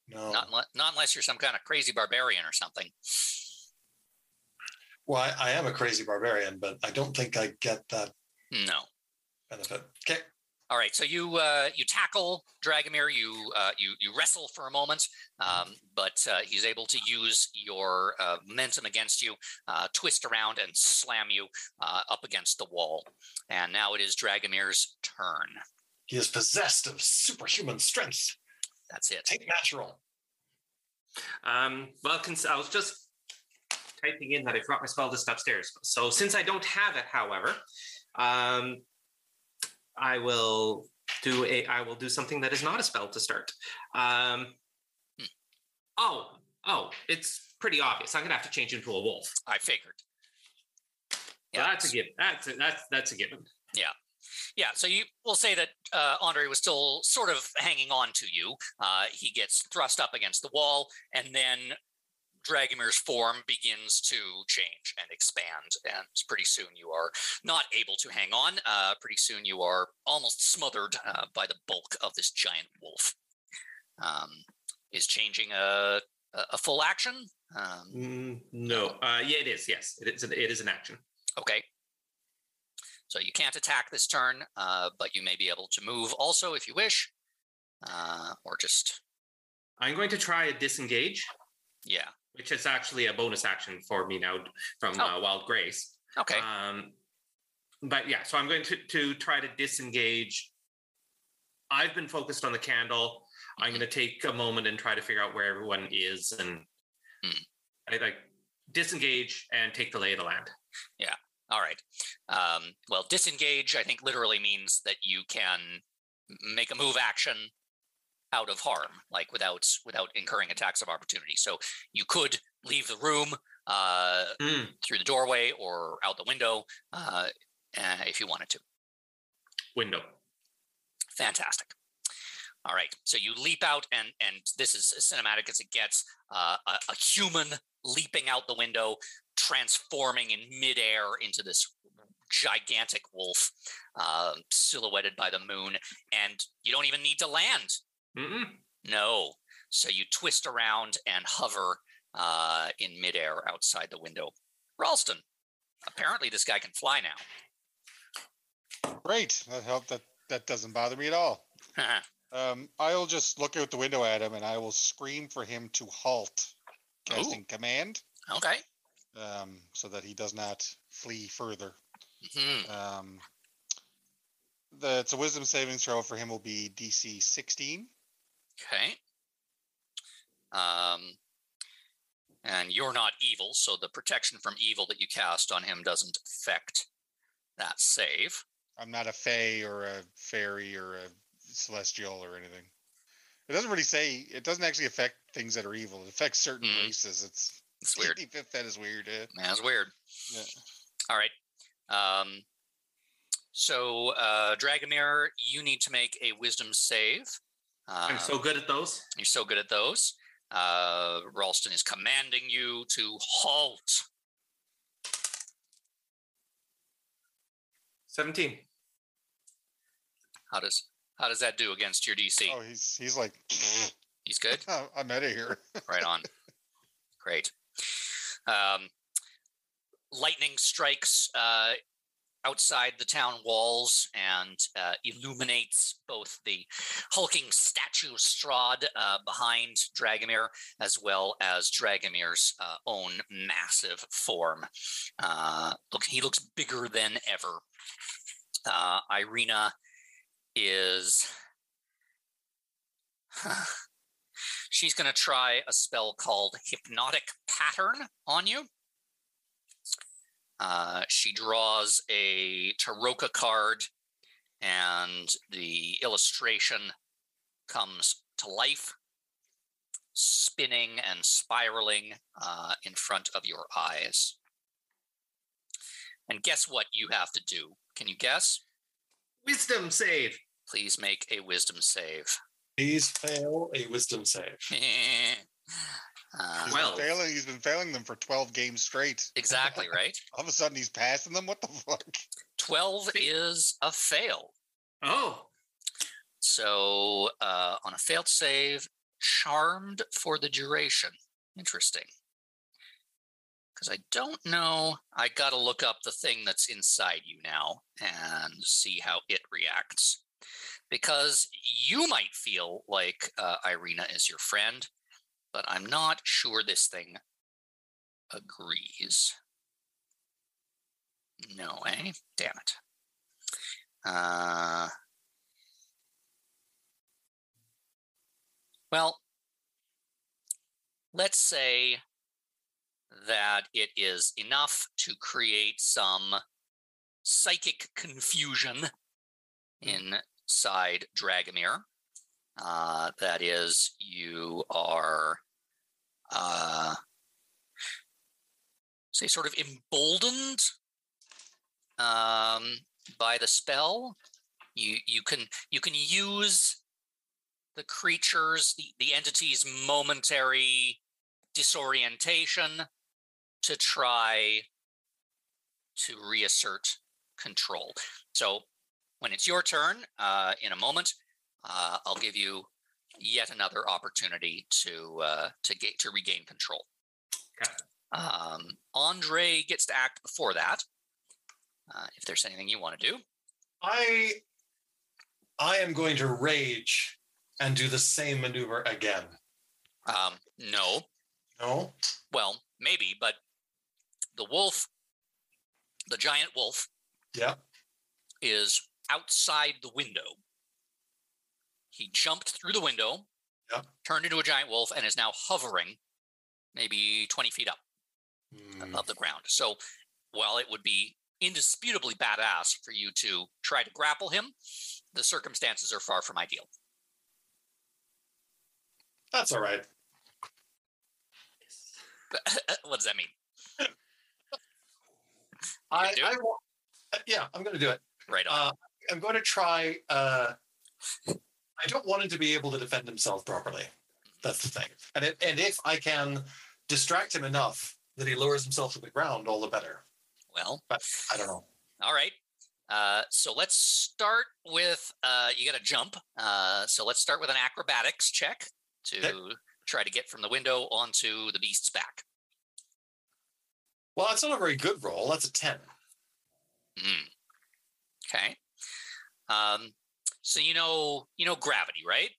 No. Not, not unless you're some kind of crazy barbarian or something. well, I, I am a crazy barbarian, but I don't think I get that No. benefit. Okay. All right, so you uh, you tackle Dragomir, you uh, you you wrestle for a moment, um, but uh, he's able to use your uh, momentum against you, uh, twist around and slam you uh, up against the wall. And now it is Dragomir's turn. He is possessed of superhuman strength. That's it. Take natural. Um, well, cons- I was just typing in that I forgot my spell list upstairs. So since I don't have it, however, um, I will do a I will do something that is not a spell to start. Um, oh, oh, it's pretty obvious. I'm gonna have to change into a wolf. I figured. So Yeah, that's a given. That's a, that's that's a given. Yeah, so you will say that uh, Andre was still sort of hanging on to you. Uh, he gets thrust up against the wall, and then Dragomir's form begins to change and expand. And pretty soon you are not able to hang on. Uh, pretty soon you are almost smothered uh, by the bulk of this giant wolf. Um, is changing a, a, a full action? Um, Mm, no, uh, yeah, it is. Yes, it is. An, it is an action. Okay. So you can't attack this turn, uh, but you may be able to move also if you wish, uh, or just I'm going to try a disengage, yeah. which is actually a bonus action for me now from Oh. uh, Wild Grace. Okay. Um, but yeah, so I'm going to to try to disengage. I've been focused on the candle. I'm going to take a moment and try to figure out where everyone is, and Hmm. I like disengage and take the lay of the land. All right. Um, well, disengage, I think, literally means that you can make a move action out of harm, like without without incurring attacks of opportunity. So you could leave the room uh, Hmm. through the doorway or out the window uh, uh, if you wanted to. Window. Fantastic. All right, so you leap out, and and this is as cinematic as it gets. Uh, a, a human leaping out the window, transforming in midair into this gigantic wolf, uh, silhouetted by the moon, and you don't even need to land. Mm-mm. No, so you twist around and hover uh, in midair outside the window. Ralston, apparently this guy can fly now. Great. That helped. That that doesn't bother me at all. Um, I'll just look out the window at him and I will scream for him to halt, casting command, okay. Um, so that he does not flee further. Mhm. Um, the it's a wisdom saving throw for him will be DC 16. Okay. Um, and you're not evil, so the protection from evil that you cast on him doesn't affect that save. I'm not a fae or a fairy or a celestial or anything. It doesn't really say. It doesn't actually affect things that are evil. It affects certain Mm. races. It's It's weird. Fifth that is weird. Yeah. That's weird. Yeah. All right. Um, so, uh, Dragomir, you need to make a wisdom save. Uh, I'm so good at those. You're so good at those. Uh, Ralston is commanding you to halt. 17. How does how does that do against your DC? Oh, he's he's like, He's good. (laughs) I'm out of here. right on. (laughs) Great. Um, lightning strikes uh, outside the town walls and uh, illuminates both the hulking statue Strahd uh, behind Dragomir, as well as Dragomir's uh, own massive form. Uh, look, he looks bigger than ever. Uh, Ireena is. (sighs) She's going to try a spell called Hypnotic Pattern on you. Uh, she draws a Tarokka card, and the illustration comes to life, spinning and spiraling uh, in front of your eyes. And guess what you have to do? Can you guess? Wisdom save. Please make a wisdom save. Please fail a wisdom save. Uh, Well- failing. He's been failing them for 12 games straight. exactly (laughs) right. All of a sudden, he's passing them. What the fuck? 12 is a fail. Oh, So uh, on a failed save, charmed for the duration. Interesting. Because I don't know. I got to look up the thing that's inside you now and see how it reacts. Because you might feel like uh, Ireena is your friend, but I'm not sure this thing agrees. No, eh? Damn it. Uh, Well, let's say that it is enough to create some psychic confusion inside Dragomir. Uh, that is, you are, uh, say, sort of emboldened um, by the spell. You you can you can use the creatures, the, the entity's momentary disorientation to try to reassert control. So when it's your turn, uh, in a moment, uh, I'll give you yet another opportunity to uh, to get to regain control. Okay. Um, Andre gets to act before that. Uh, if there's anything you want to do, I I am going to rage and do the same maneuver again. um, no, No? Well, maybe, but the wolf, the giant wolf, Yeah. is outside the window. He jumped through the window, Yeah. turned into a giant wolf, and is now hovering maybe 20 feet up Hmm. above the ground. So, while it would be indisputably badass for you to try to grapple him, the circumstances are far from ideal. That's all right. (laughs) what does that mean? I, do I yeah, I'm going to do it. Right on. Uh, I'm going to try. Uh, I don't want him to be able to defend himself properly. That's the thing. And it, and if I can distract him enough that he lowers himself to the ground, all the better. well, But I don't know. All right. Uh, so let's start with uh, you got to jump. Uh, so let's start with an acrobatics check to Okay. try to get from the window onto the beast's back. Well, that's not a very good roll. That's a ten. Mm. Okay. Um, so you know you know gravity, right?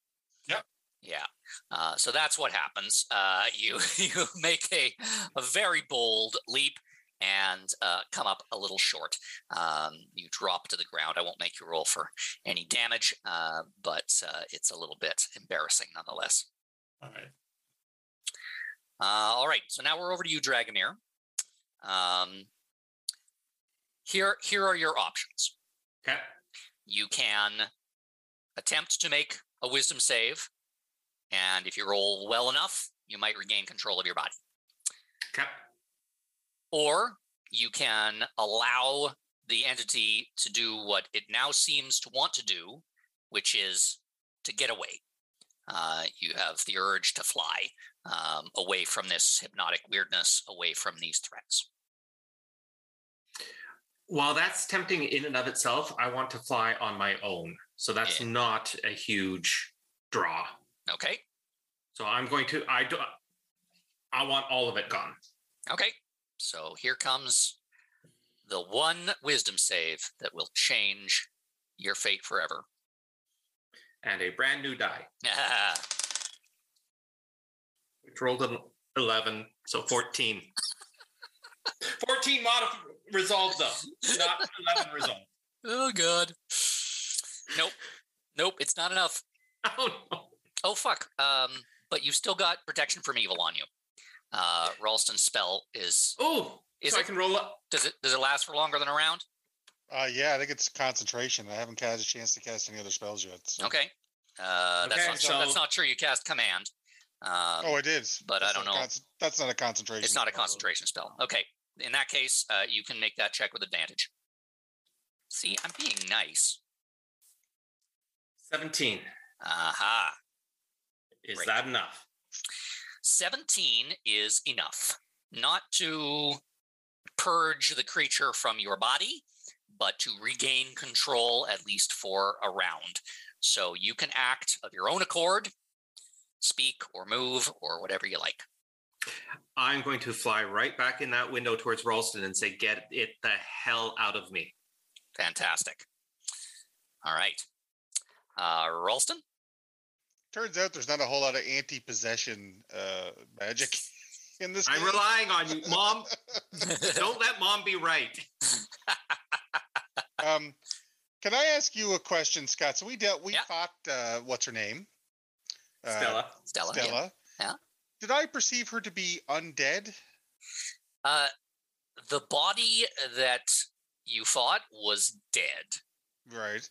Yep. Yeah. Uh, so that's what happens. Uh, (laughs) you you make a a very bold leap and uh, come up a little short. Um, you drop to the ground. I won't make you roll for any damage, uh, but uh, it's a little bit embarrassing nonetheless. All right. Uh, all right, so now we're over to you, Dragomir. Um, here, here are your options. okay. You can attempt to make a wisdom save. And if you roll well enough, you might regain control of your body. Okay. Or you can allow the entity to do what it now seems to want to do, which is to get away. Uh, you have the urge to fly um, away from this hypnotic weirdness, away from these threats. While that's tempting in and of itself, I want to fly on my own. So that's Yeah. not a huge draw. Okay. So I'm going to I do I want all of it gone. Okay. So here comes the one wisdom save that will change your fate forever. And a brand new die. (laughs) Which rolled an 11, so 14. (laughs) 14 modif- resolved though, not 11 resolved. oh, God. Nope. Nope. It's not enough. (laughs) Oh no. Oh, fuck. Um, but you've still got protection from evil on you. Uh, Ralston's spell is. Oh, Is so I it- can roll up. Does it does it last for longer than a round? Uh, yeah, I think it's concentration. I haven't had a chance to cast any other spells yet. so- Okay. Uh, that's Okay, not so- that's not true. You cast command. Um, Oh, it is. but I don't know. conce- that's not a concentration. it's not a concentration spell. Okay. In that case, uh, you can make that check with advantage. See, I'm being nice. 17. Aha. Is Great. that enough? 17 is enough. Not to purge the creature from your body, but to regain control at least for a round. So you can act of your own accord, speak or move or whatever you like. I'm going to fly right back in that window towards Ralston and say, "Get it the hell out of me." Fantastic. All right. Uh, Ralston? Turns out there's not a whole lot of anti-possession uh, magic (laughs) in this. I'm game. relying on you, Mom. (laughs) Don't let Mom be right. (laughs) Um, can I ask you a question, Scott? So we dealt, we Yeah. fought. Uh, what's her name? Uh, Stella. Stella? yeah. Stella. Yeah. Did I perceive her to be undead? Uh, the body that you fought was dead. Right.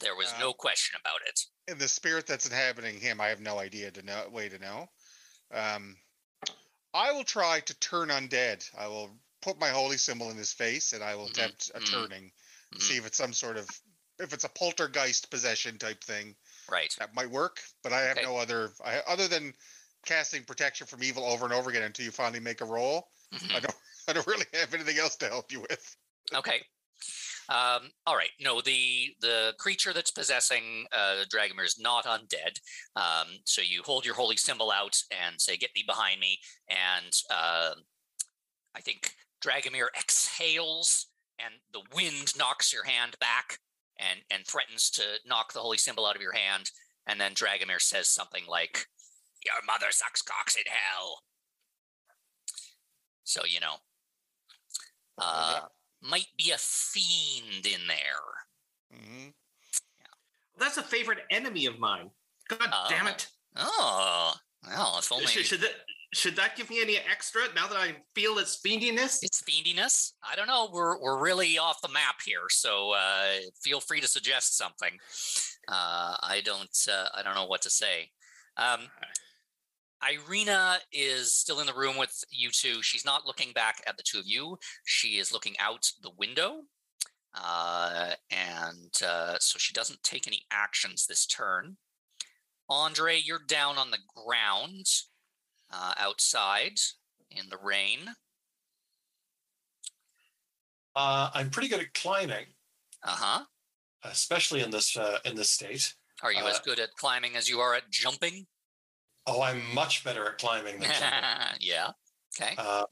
There was Uh, no question about it. And the spirit that's inhabiting him, I have no idea to know way to know. Um, I will try to turn undead. I will put my holy symbol in his face, and I will Mhm, attempt a mhm, turning. mhm. See if it's some sort of, if it's a poltergeist possession type thing. Right. That might work, but I have Okay. no other. I, other than casting protection from evil over and over again until you finally make a roll. Mhm. I don't. (laughs) I don't really have anything else to help you with. Okay. Um, all right. No, the the creature that's possessing uh, Dragomir is not undead. Um, so you hold your holy symbol out and say, "Get thee behind me." And uh, I think Dragomir exhales, and the wind knocks your hand back, and and threatens to knock the holy symbol out of your hand. And then Dragomir says something like, "Your mother sucks cocks in hell." So you know. Uh, might be a fiend in there. hmm That's a favorite enemy of mine. God damn Oh. it! Oh, well, if only Should, should that should that give me any extra now that I feel its fiendiness? it's fiendiness. I don't know. We're we're really off the map here, so uh, feel free to suggest something. Uh, I don't uh, I don't know what to say. Um, Ireena is still in the room with you two. She's not looking back at the two of you. She is looking out the window. Uh, and uh, so she doesn't take any actions this turn. Andre, you're down on the ground uh, outside in the rain. Uh, I'm pretty good at climbing, Uh huh. especially in this uh, in this state. Are you as Uh, good at climbing as you are at jumping? Oh, I'm much better at climbing than (laughs) yeah. Okay. um,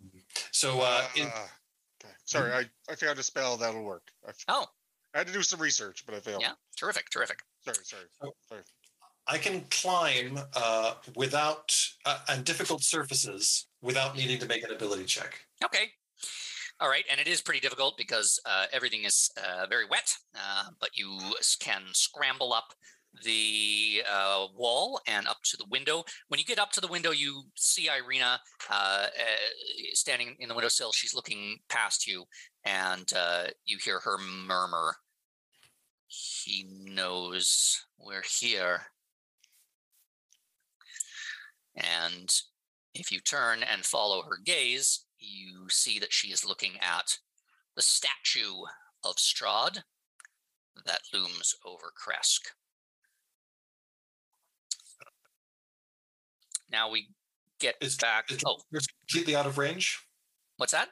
so uh, in, Ah, okay. Sorry, I, I found a spell that'll work. I, f- Oh, I had to do some research, but I failed. yeah. Terrific. Terrific. Sorry, sorry, Oh. sorry. I can climb uh, without uh, on difficult surfaces without needing to make an ability check. Okay. All right, and it is pretty difficult because uh, everything is uh, very wet, uh, but you can scramble up the uh, wall and up to the window. When you get up to the window, you see Ireena uh, uh, standing in the windowsill. She's looking past you, and uh, you hear her murmur, he knows we're here. And if you turn and follow her gaze, you see that she is looking at the statue of Strahd that looms over Krezk. Now we get Is- back. Is Oh, completely out of range? what's that?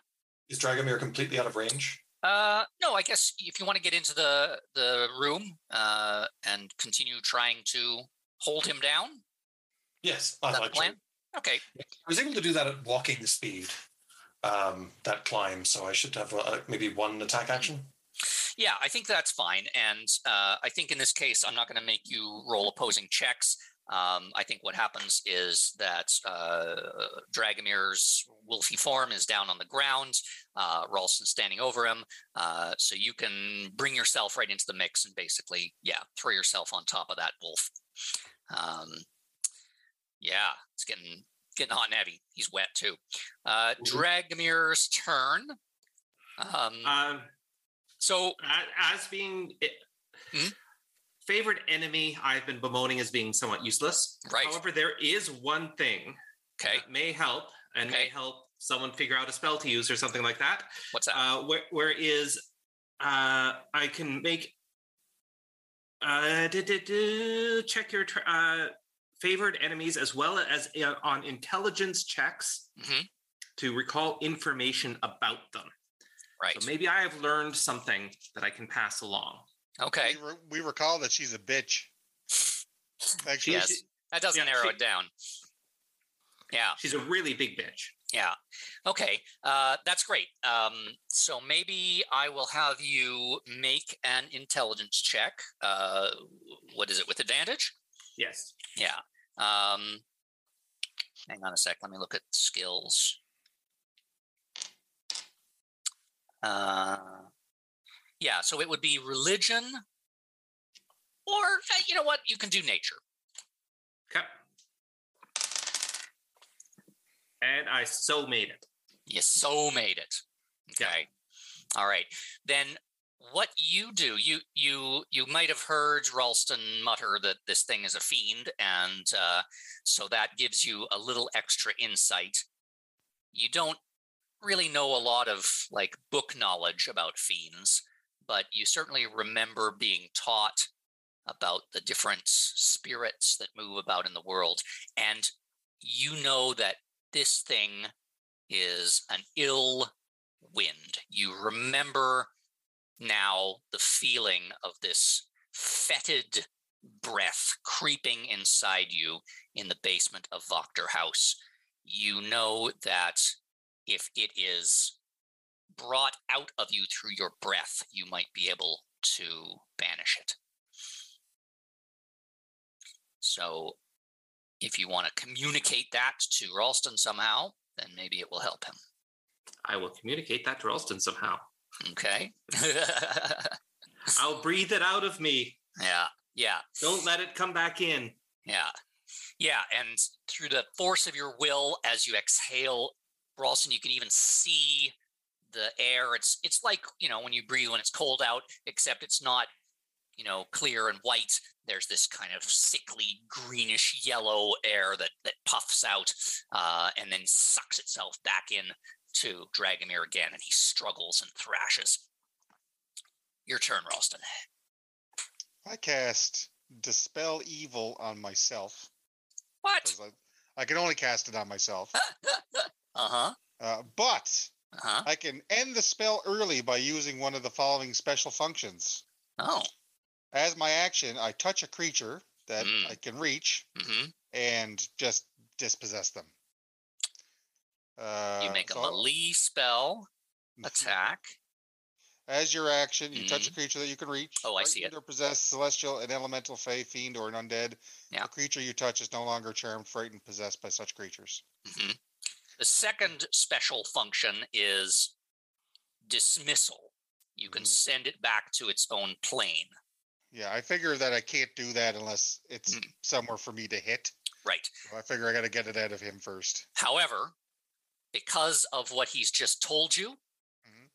Is Dragomir completely out of range? Uh, no, I guess if you want to get into the the room uh, and continue trying to hold him down, Yes, is I'd that the like to. plan? Okay, I was able to do that at walking speed, um, that climb. So I should have uh, maybe one attack action. yeah, I think that's fine. And uh, I think in this case, I'm not going to make you roll opposing checks. Um, I think what happens is that uh, Dragomir's wolfy form is down on the ground. Uh, Ralston's standing over him, uh, so you can bring yourself right into the mix and basically, yeah, throw yourself on top of that wolf. Um, yeah, it's getting getting hot and heavy. He's wet too. Uh. Dragomir's turn. Um, Um, so as being it, Mhm. Favorite enemy, I've been bemoaning as being somewhat useless. Right. However, there is one thing okay, that may help and may help someone figure out a spell to use or something like that. what's that? Uh, where, where is uh, I can make uh, du- du- du- check your uh, favorite enemies as well as uh, on intelligence checks Mhm. to recall information about them. right. So maybe I have learned something that I can pass along. Okay. We, re- we recall that she's a bitch. Thanks for Yes. That doesn't yeah, narrow she- it down. Yeah. She's a really big bitch. Yeah. Okay. Uh, that's great. Um, so maybe I will have you make an intelligence check. Uh, what is it with advantage? Yes. Yeah. Um, hang on a sec. Let me look at skills. Uh, yeah. So it would be religion, or uh, you know what? You can do nature. Okay. And I so made it. You so made it. Okay. All right. Then what you do, you you you might have heard Ralston mutter that this thing is a fiend, and uh, so that gives you a little extra insight. You don't really know a lot of like book knowledge about fiends, but you certainly remember being taught about the different spirits that move about in the world, and you know that this thing is an ill wind. You remember now the feeling of this fetid breath creeping inside you in the basement of Wachter House. You know that if it is brought out of you through your breath, you might be able to banish it. So, if you want to communicate that to Ralston somehow, then maybe it will help him. I will communicate that to Ralston somehow. Okay. (laughs) I'll breathe it out of me. yeah. Yeah. Don't let it come back in. Yeah. Yeah. And through the force of your will, as you exhale, Ralston, you can even see the air. It's it's like, you know, when you breathe when it's cold out, except it's not, you know, clear and white. There's this kind of sickly greenish yellow air that that puffs out uh, and then sucks itself back in to Dragomir again, and he struggles and thrashes. Your turn, Ralston. I cast Dispel Evil on myself. What? I, I can only cast it on myself. (laughs) Uh-huh. Uh, but Uh-huh. I can end the spell early by using one of the following special functions. Oh. As my action, I touch a creature that Mm. I can reach Mm-hmm. and just dispossess them. Uh, You make a melee spell attack. As your action, you touch a creature that you can reach. Oh, I see it. Or possess celestial, an elemental, fey, fiend, or an undead. Yeah. The creature you touch is no longer charmed, frightened, possessed by such creatures. hmm The second special function is dismissal. You can Mm. send it back to its own plane. Yeah, I figure that I can't do that unless it's Mm. somewhere for me to hit. Right. So I figure I got to get it out of him first. However, because of what he's just told you, Mhm.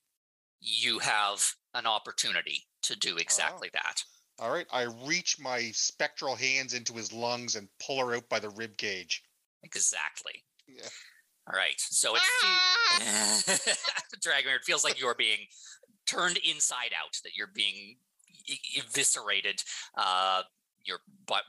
you have an opportunity to do exactly that. All right. I reach my spectral hands into his lungs and pull her out by the rib cage. Exactly. Yeah. All right. So it fe- (laughs) Dragomir, it feels like you're being turned inside out, that you're being eviscerated, uh, your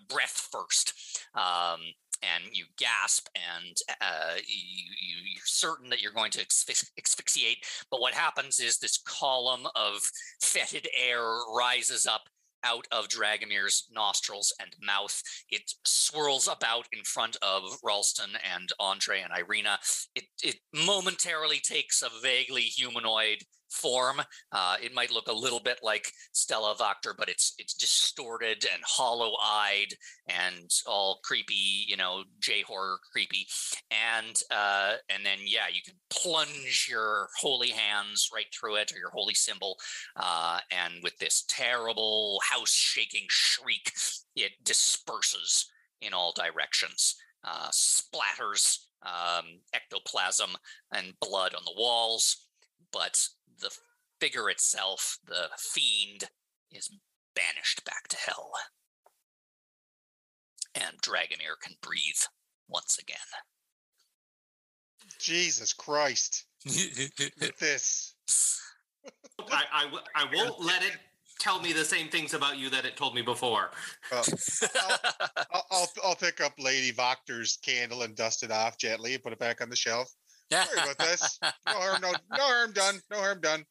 breath first. Um, and you gasp and uh, you, you're certain that you're going to asphyx- asphyxiate. But what happens is this column of fetid air rises up out of Dragomir's nostrils and mouth. It swirls about in front of Ralston and Andre and Ireena. It, it momentarily takes a vaguely humanoid form. Uh, it might look a little bit like Stella Wachter, but it's it's distorted and hollow-eyed and all creepy, you know, J horror creepy. And uh, and then yeah, you can plunge your holy hands right through it or your holy symbol, uh, and with this terrible house-shaking shriek, it disperses in all directions, uh, splatters um, ectoplasm and blood on the walls, but the figure itself, the fiend, is banished back to hell. And Dragomir can breathe once again. Jesus Christ. With (laughs) this. I won't let it tell me the same things about you that it told me before. Uh, well, I'll, I'll, I'll pick up Lady Wachter's candle and dust it off gently and put it back on the shelf. Sorry about this. (laughs) No harm, no, no harm done. No harm done.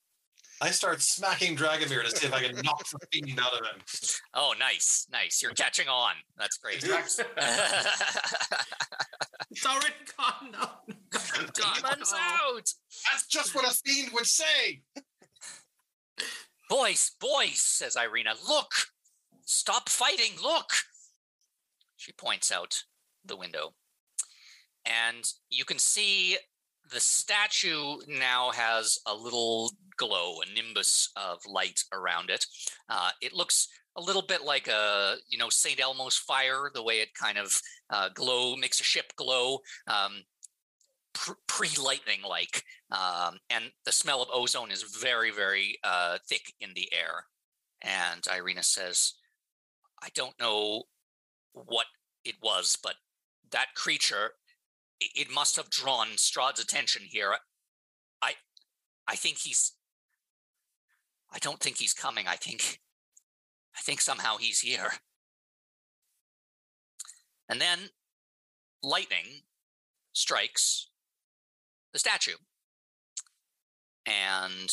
I start smacking Dragomir to see if I can knock the fiend out of him. oh, nice, nice. You're catching on. That's great. (laughs) (laughs) It's already gone. No, Demons No. out! That's just what a fiend would say. Boys, boys, says Ireena, look! Stop fighting, look! She points out the window. And you can see the statue now has a little glow, a nimbus of light around it. Uh, it looks a little bit like a, you know, St. Elmo's fire, the way it kind of uh, glow, makes a ship glow. Um, pre lightning like um, and the smell of ozone is very very uh, thick in the air and ireena says i don't know what it was but that creature it must have drawn strahd's attention here i i think he's i don't think he's coming i think i think somehow he's here and then lightning strikes the statue. And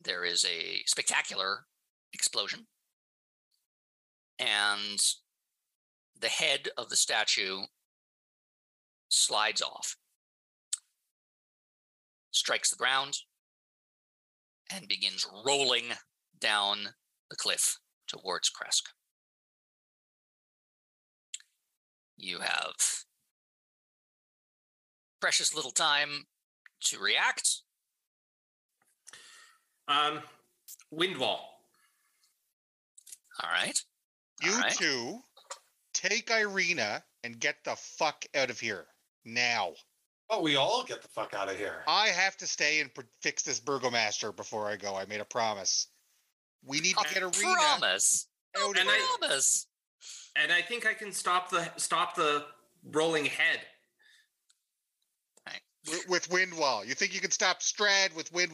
there is a spectacular explosion. And the head of the statue slides off, strikes the ground, and begins rolling down the cliff towards Krezk. You have precious little time to react. Um, wind wall. All right. You All right. two take Ireena and get the fuck out of here now. Oh, we all get the fuck out of here. I have to stay and fix this burgomaster before I go. I made a promise. We need to A get a promise. out And here. I- Promise. And I think I can stop the stop the rolling head. Wi- with Windwall. You think you can stop Strahd with Wind?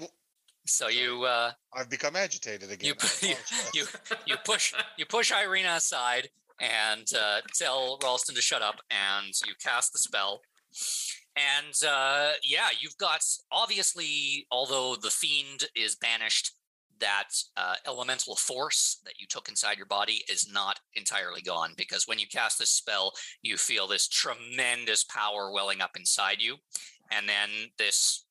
So you uh, I've become agitated again. You- I (laughs) you- you you push you push Ireena aside and uh, tell Ralston to shut up, and you cast the spell. And uh, yeah, you've got obviously, although the fiend is banished, that uh, elemental force that you took inside your body is not entirely gone because when you cast this spell, you feel this tremendous power welling up inside you, and then this,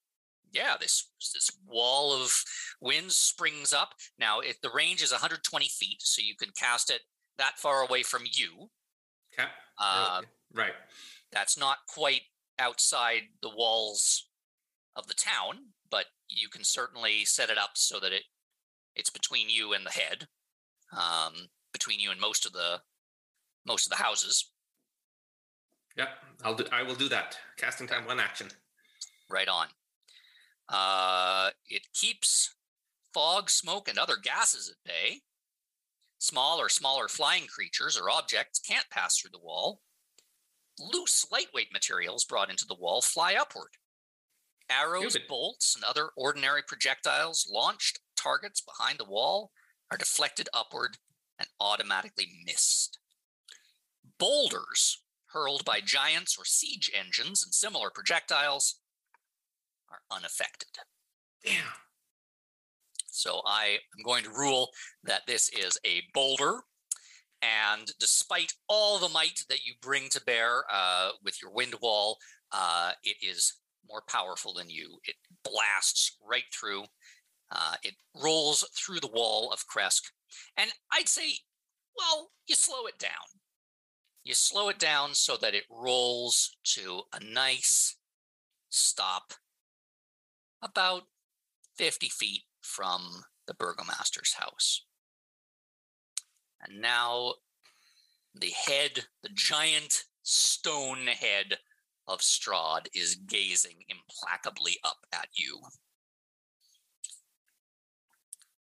yeah, this this wall of wind springs up. Now, if the range is 120 feet, so you can cast it that far away from you. Okay. Uh, right. that's not quite outside the walls of the town, but you can certainly set it up so that it it's between you and the head, um, between you and most of the most of the houses. Yeah. I'll do. I will do that. Casting time, one action. Right on. Uh, it keeps fog, smoke, and other gases at bay. Small or smaller flying creatures or objects can't pass through the wall. Loose, lightweight materials brought into the wall fly upward. Arrows, Stupid. bolts, and other ordinary projectiles launched targets behind the wall are deflected upward and automatically missed. Boulders hurled by giants or siege engines and similar projectiles are unaffected. Damn. So I am going to rule that this is a boulder. And despite all the might that you bring to bear uh, with your wind wall, uh, it is more powerful than you. It blasts right through. Uh, it rolls through the wall of Krezk. And I'd say, well, you slow it down. You slow it down so that it rolls to a nice stop about 50 feet from the burgomaster's house. And now the head, the giant stone head of Strahd is gazing implacably up at you.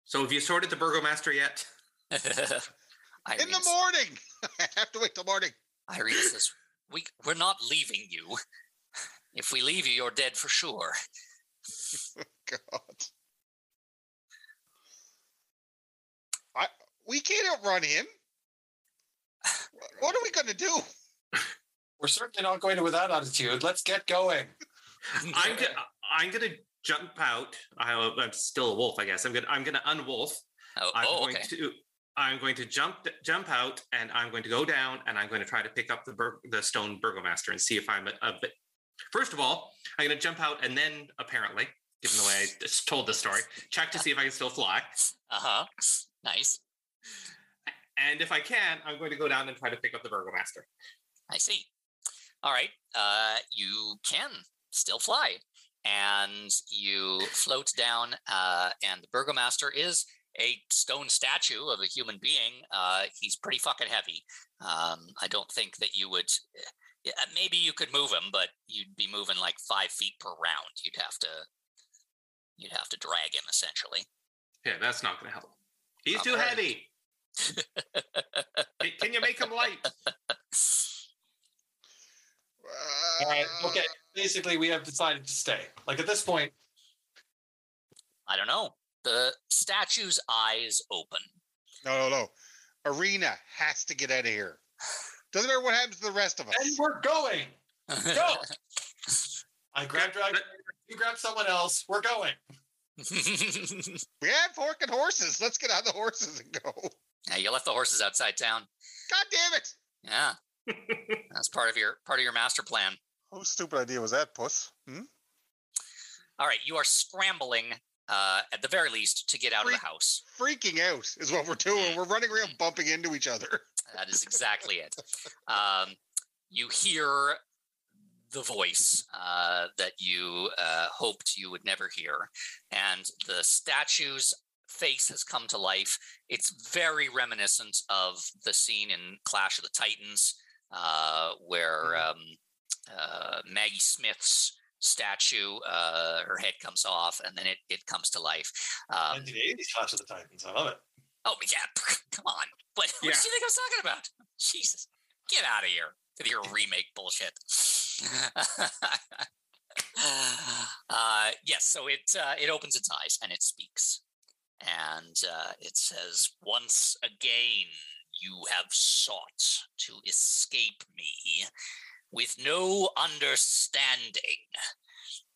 So have you sorted the burgomaster yet? (laughs) In the morning. (laughs) I have to wait till morning. Ireena (laughs) says, we, We're not leaving you. If we leave you, you're dead for sure. God. I, we can't outrun him. What are we going to do? We're certainly not going to with that attitude. Let's get going. (laughs) I'm gonna I'm gonna jump out. I, I'm still a wolf, I guess. I'm gonna I'm gonna unwolf. Oh, I'm oh, going okay. to I'm going to jump jump out, and I'm going to go down, and I'm going to try to pick up the bur- the stone burgomaster and see if I'm a, a bit. First of all, I'm going to jump out, and then apparently, given the way I just told the story, check to see if I can still fly. Uh huh. Nice. And if I can, I'm going to go down and try to pick up the burgomaster. I see. All right. Uh, you can still fly, and you float down. Uh, and the burgomaster is a stone statue of a human being. Uh, he's pretty fucking heavy. Um, I don't think that you would. Maybe you could move him, but you'd be moving like five feet per round. You'd have to. You'd have to drag him essentially. Yeah, that's not going to help. He's Not too heavy. Can- Can you make them light? All right. Uh, Okay. Basically, we have decided to stay. Like at this point, I don't know. The statue's eyes open. No, no, no. Ireena has to get out of here. Doesn't matter what happens to the rest of us. and we're going. Go. (laughs) I grab drag. You grab someone else. We're going. We have forking horses. Let's get on the horses and go. Yeah, you left the horses outside town. God damn it. Yeah, (laughs) that's part of your part of your master plan. Whose stupid idea was that, Puss? Hmm? All right, you are scrambling uh, at the very least to get out of the house. Freaking out is what we're doing. We're running around bumping into each other. (laughs) That is exactly it. Um, you hear the voice uh, that you uh, hoped you would never hear, and the statue's face has come to life. It's very reminiscent of the scene in Clash of the Titans, uh, where um, uh, Maggie Smith's statue, uh, her head comes off, and then it, it comes to life. Um, 1980s Clash of the Titans. I love it. Oh yeah, (laughs) come on. What, what Yeah. do you think I was talking about? Jesus, get out of here with your remake bullshit. (laughs) uh, yes, so it uh, it opens its eyes and it speaks, and uh, it says, "Once again, you have sought to escape me, with no understanding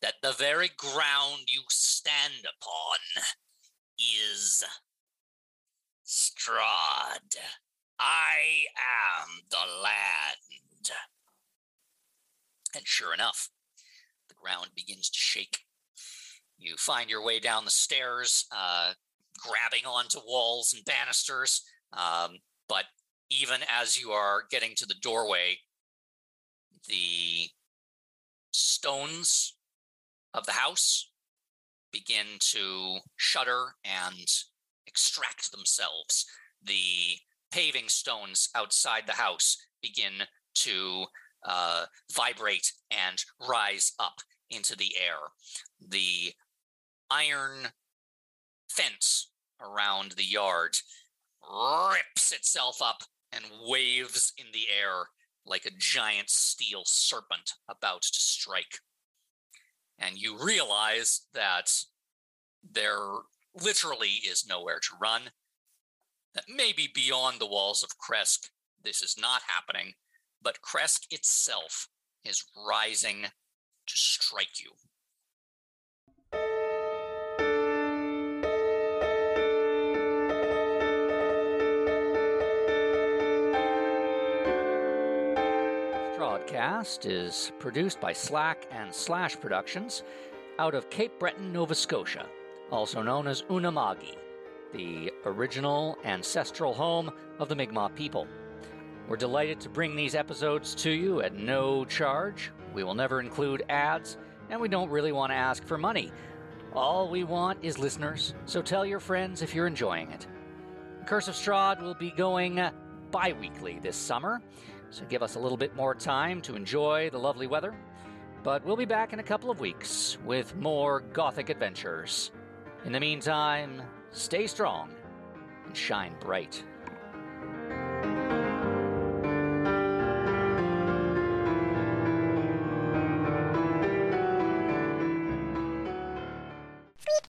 that the very ground you stand upon is." Strahd. I am the land. And sure enough, the ground begins to shake. You find your way down the stairs, uh, grabbing onto walls and banisters. Um, but even as you are getting to the doorway, the stones of the house begin to shudder and extract themselves. The paving stones outside the house begin to uh, vibrate and rise up into the air. The iron fence around the yard rips itself up and waves in the air like a giant steel serpent about to strike. And you realize that there literally is nowhere to run, that maybe beyond the walls of Krezk, this is not happening, but Krezk itself is rising to strike you. Strawdcast is produced by Slack and Slash Productions out of Cape Breton, Nova Scotia, also known as Unama'ki, the original ancestral home of the Mi'kmaq people. We're delighted to bring these episodes to you at no charge. We will never include ads, and we don't really want to ask for money. All we want is listeners, so tell your friends if you're enjoying it. Curse of Strahd will be going bi weekly this summer, so give us a little bit more time to enjoy the lovely weather. But we'll be back in a couple of weeks with more Gothic adventures. In the meantime, stay strong and shine bright.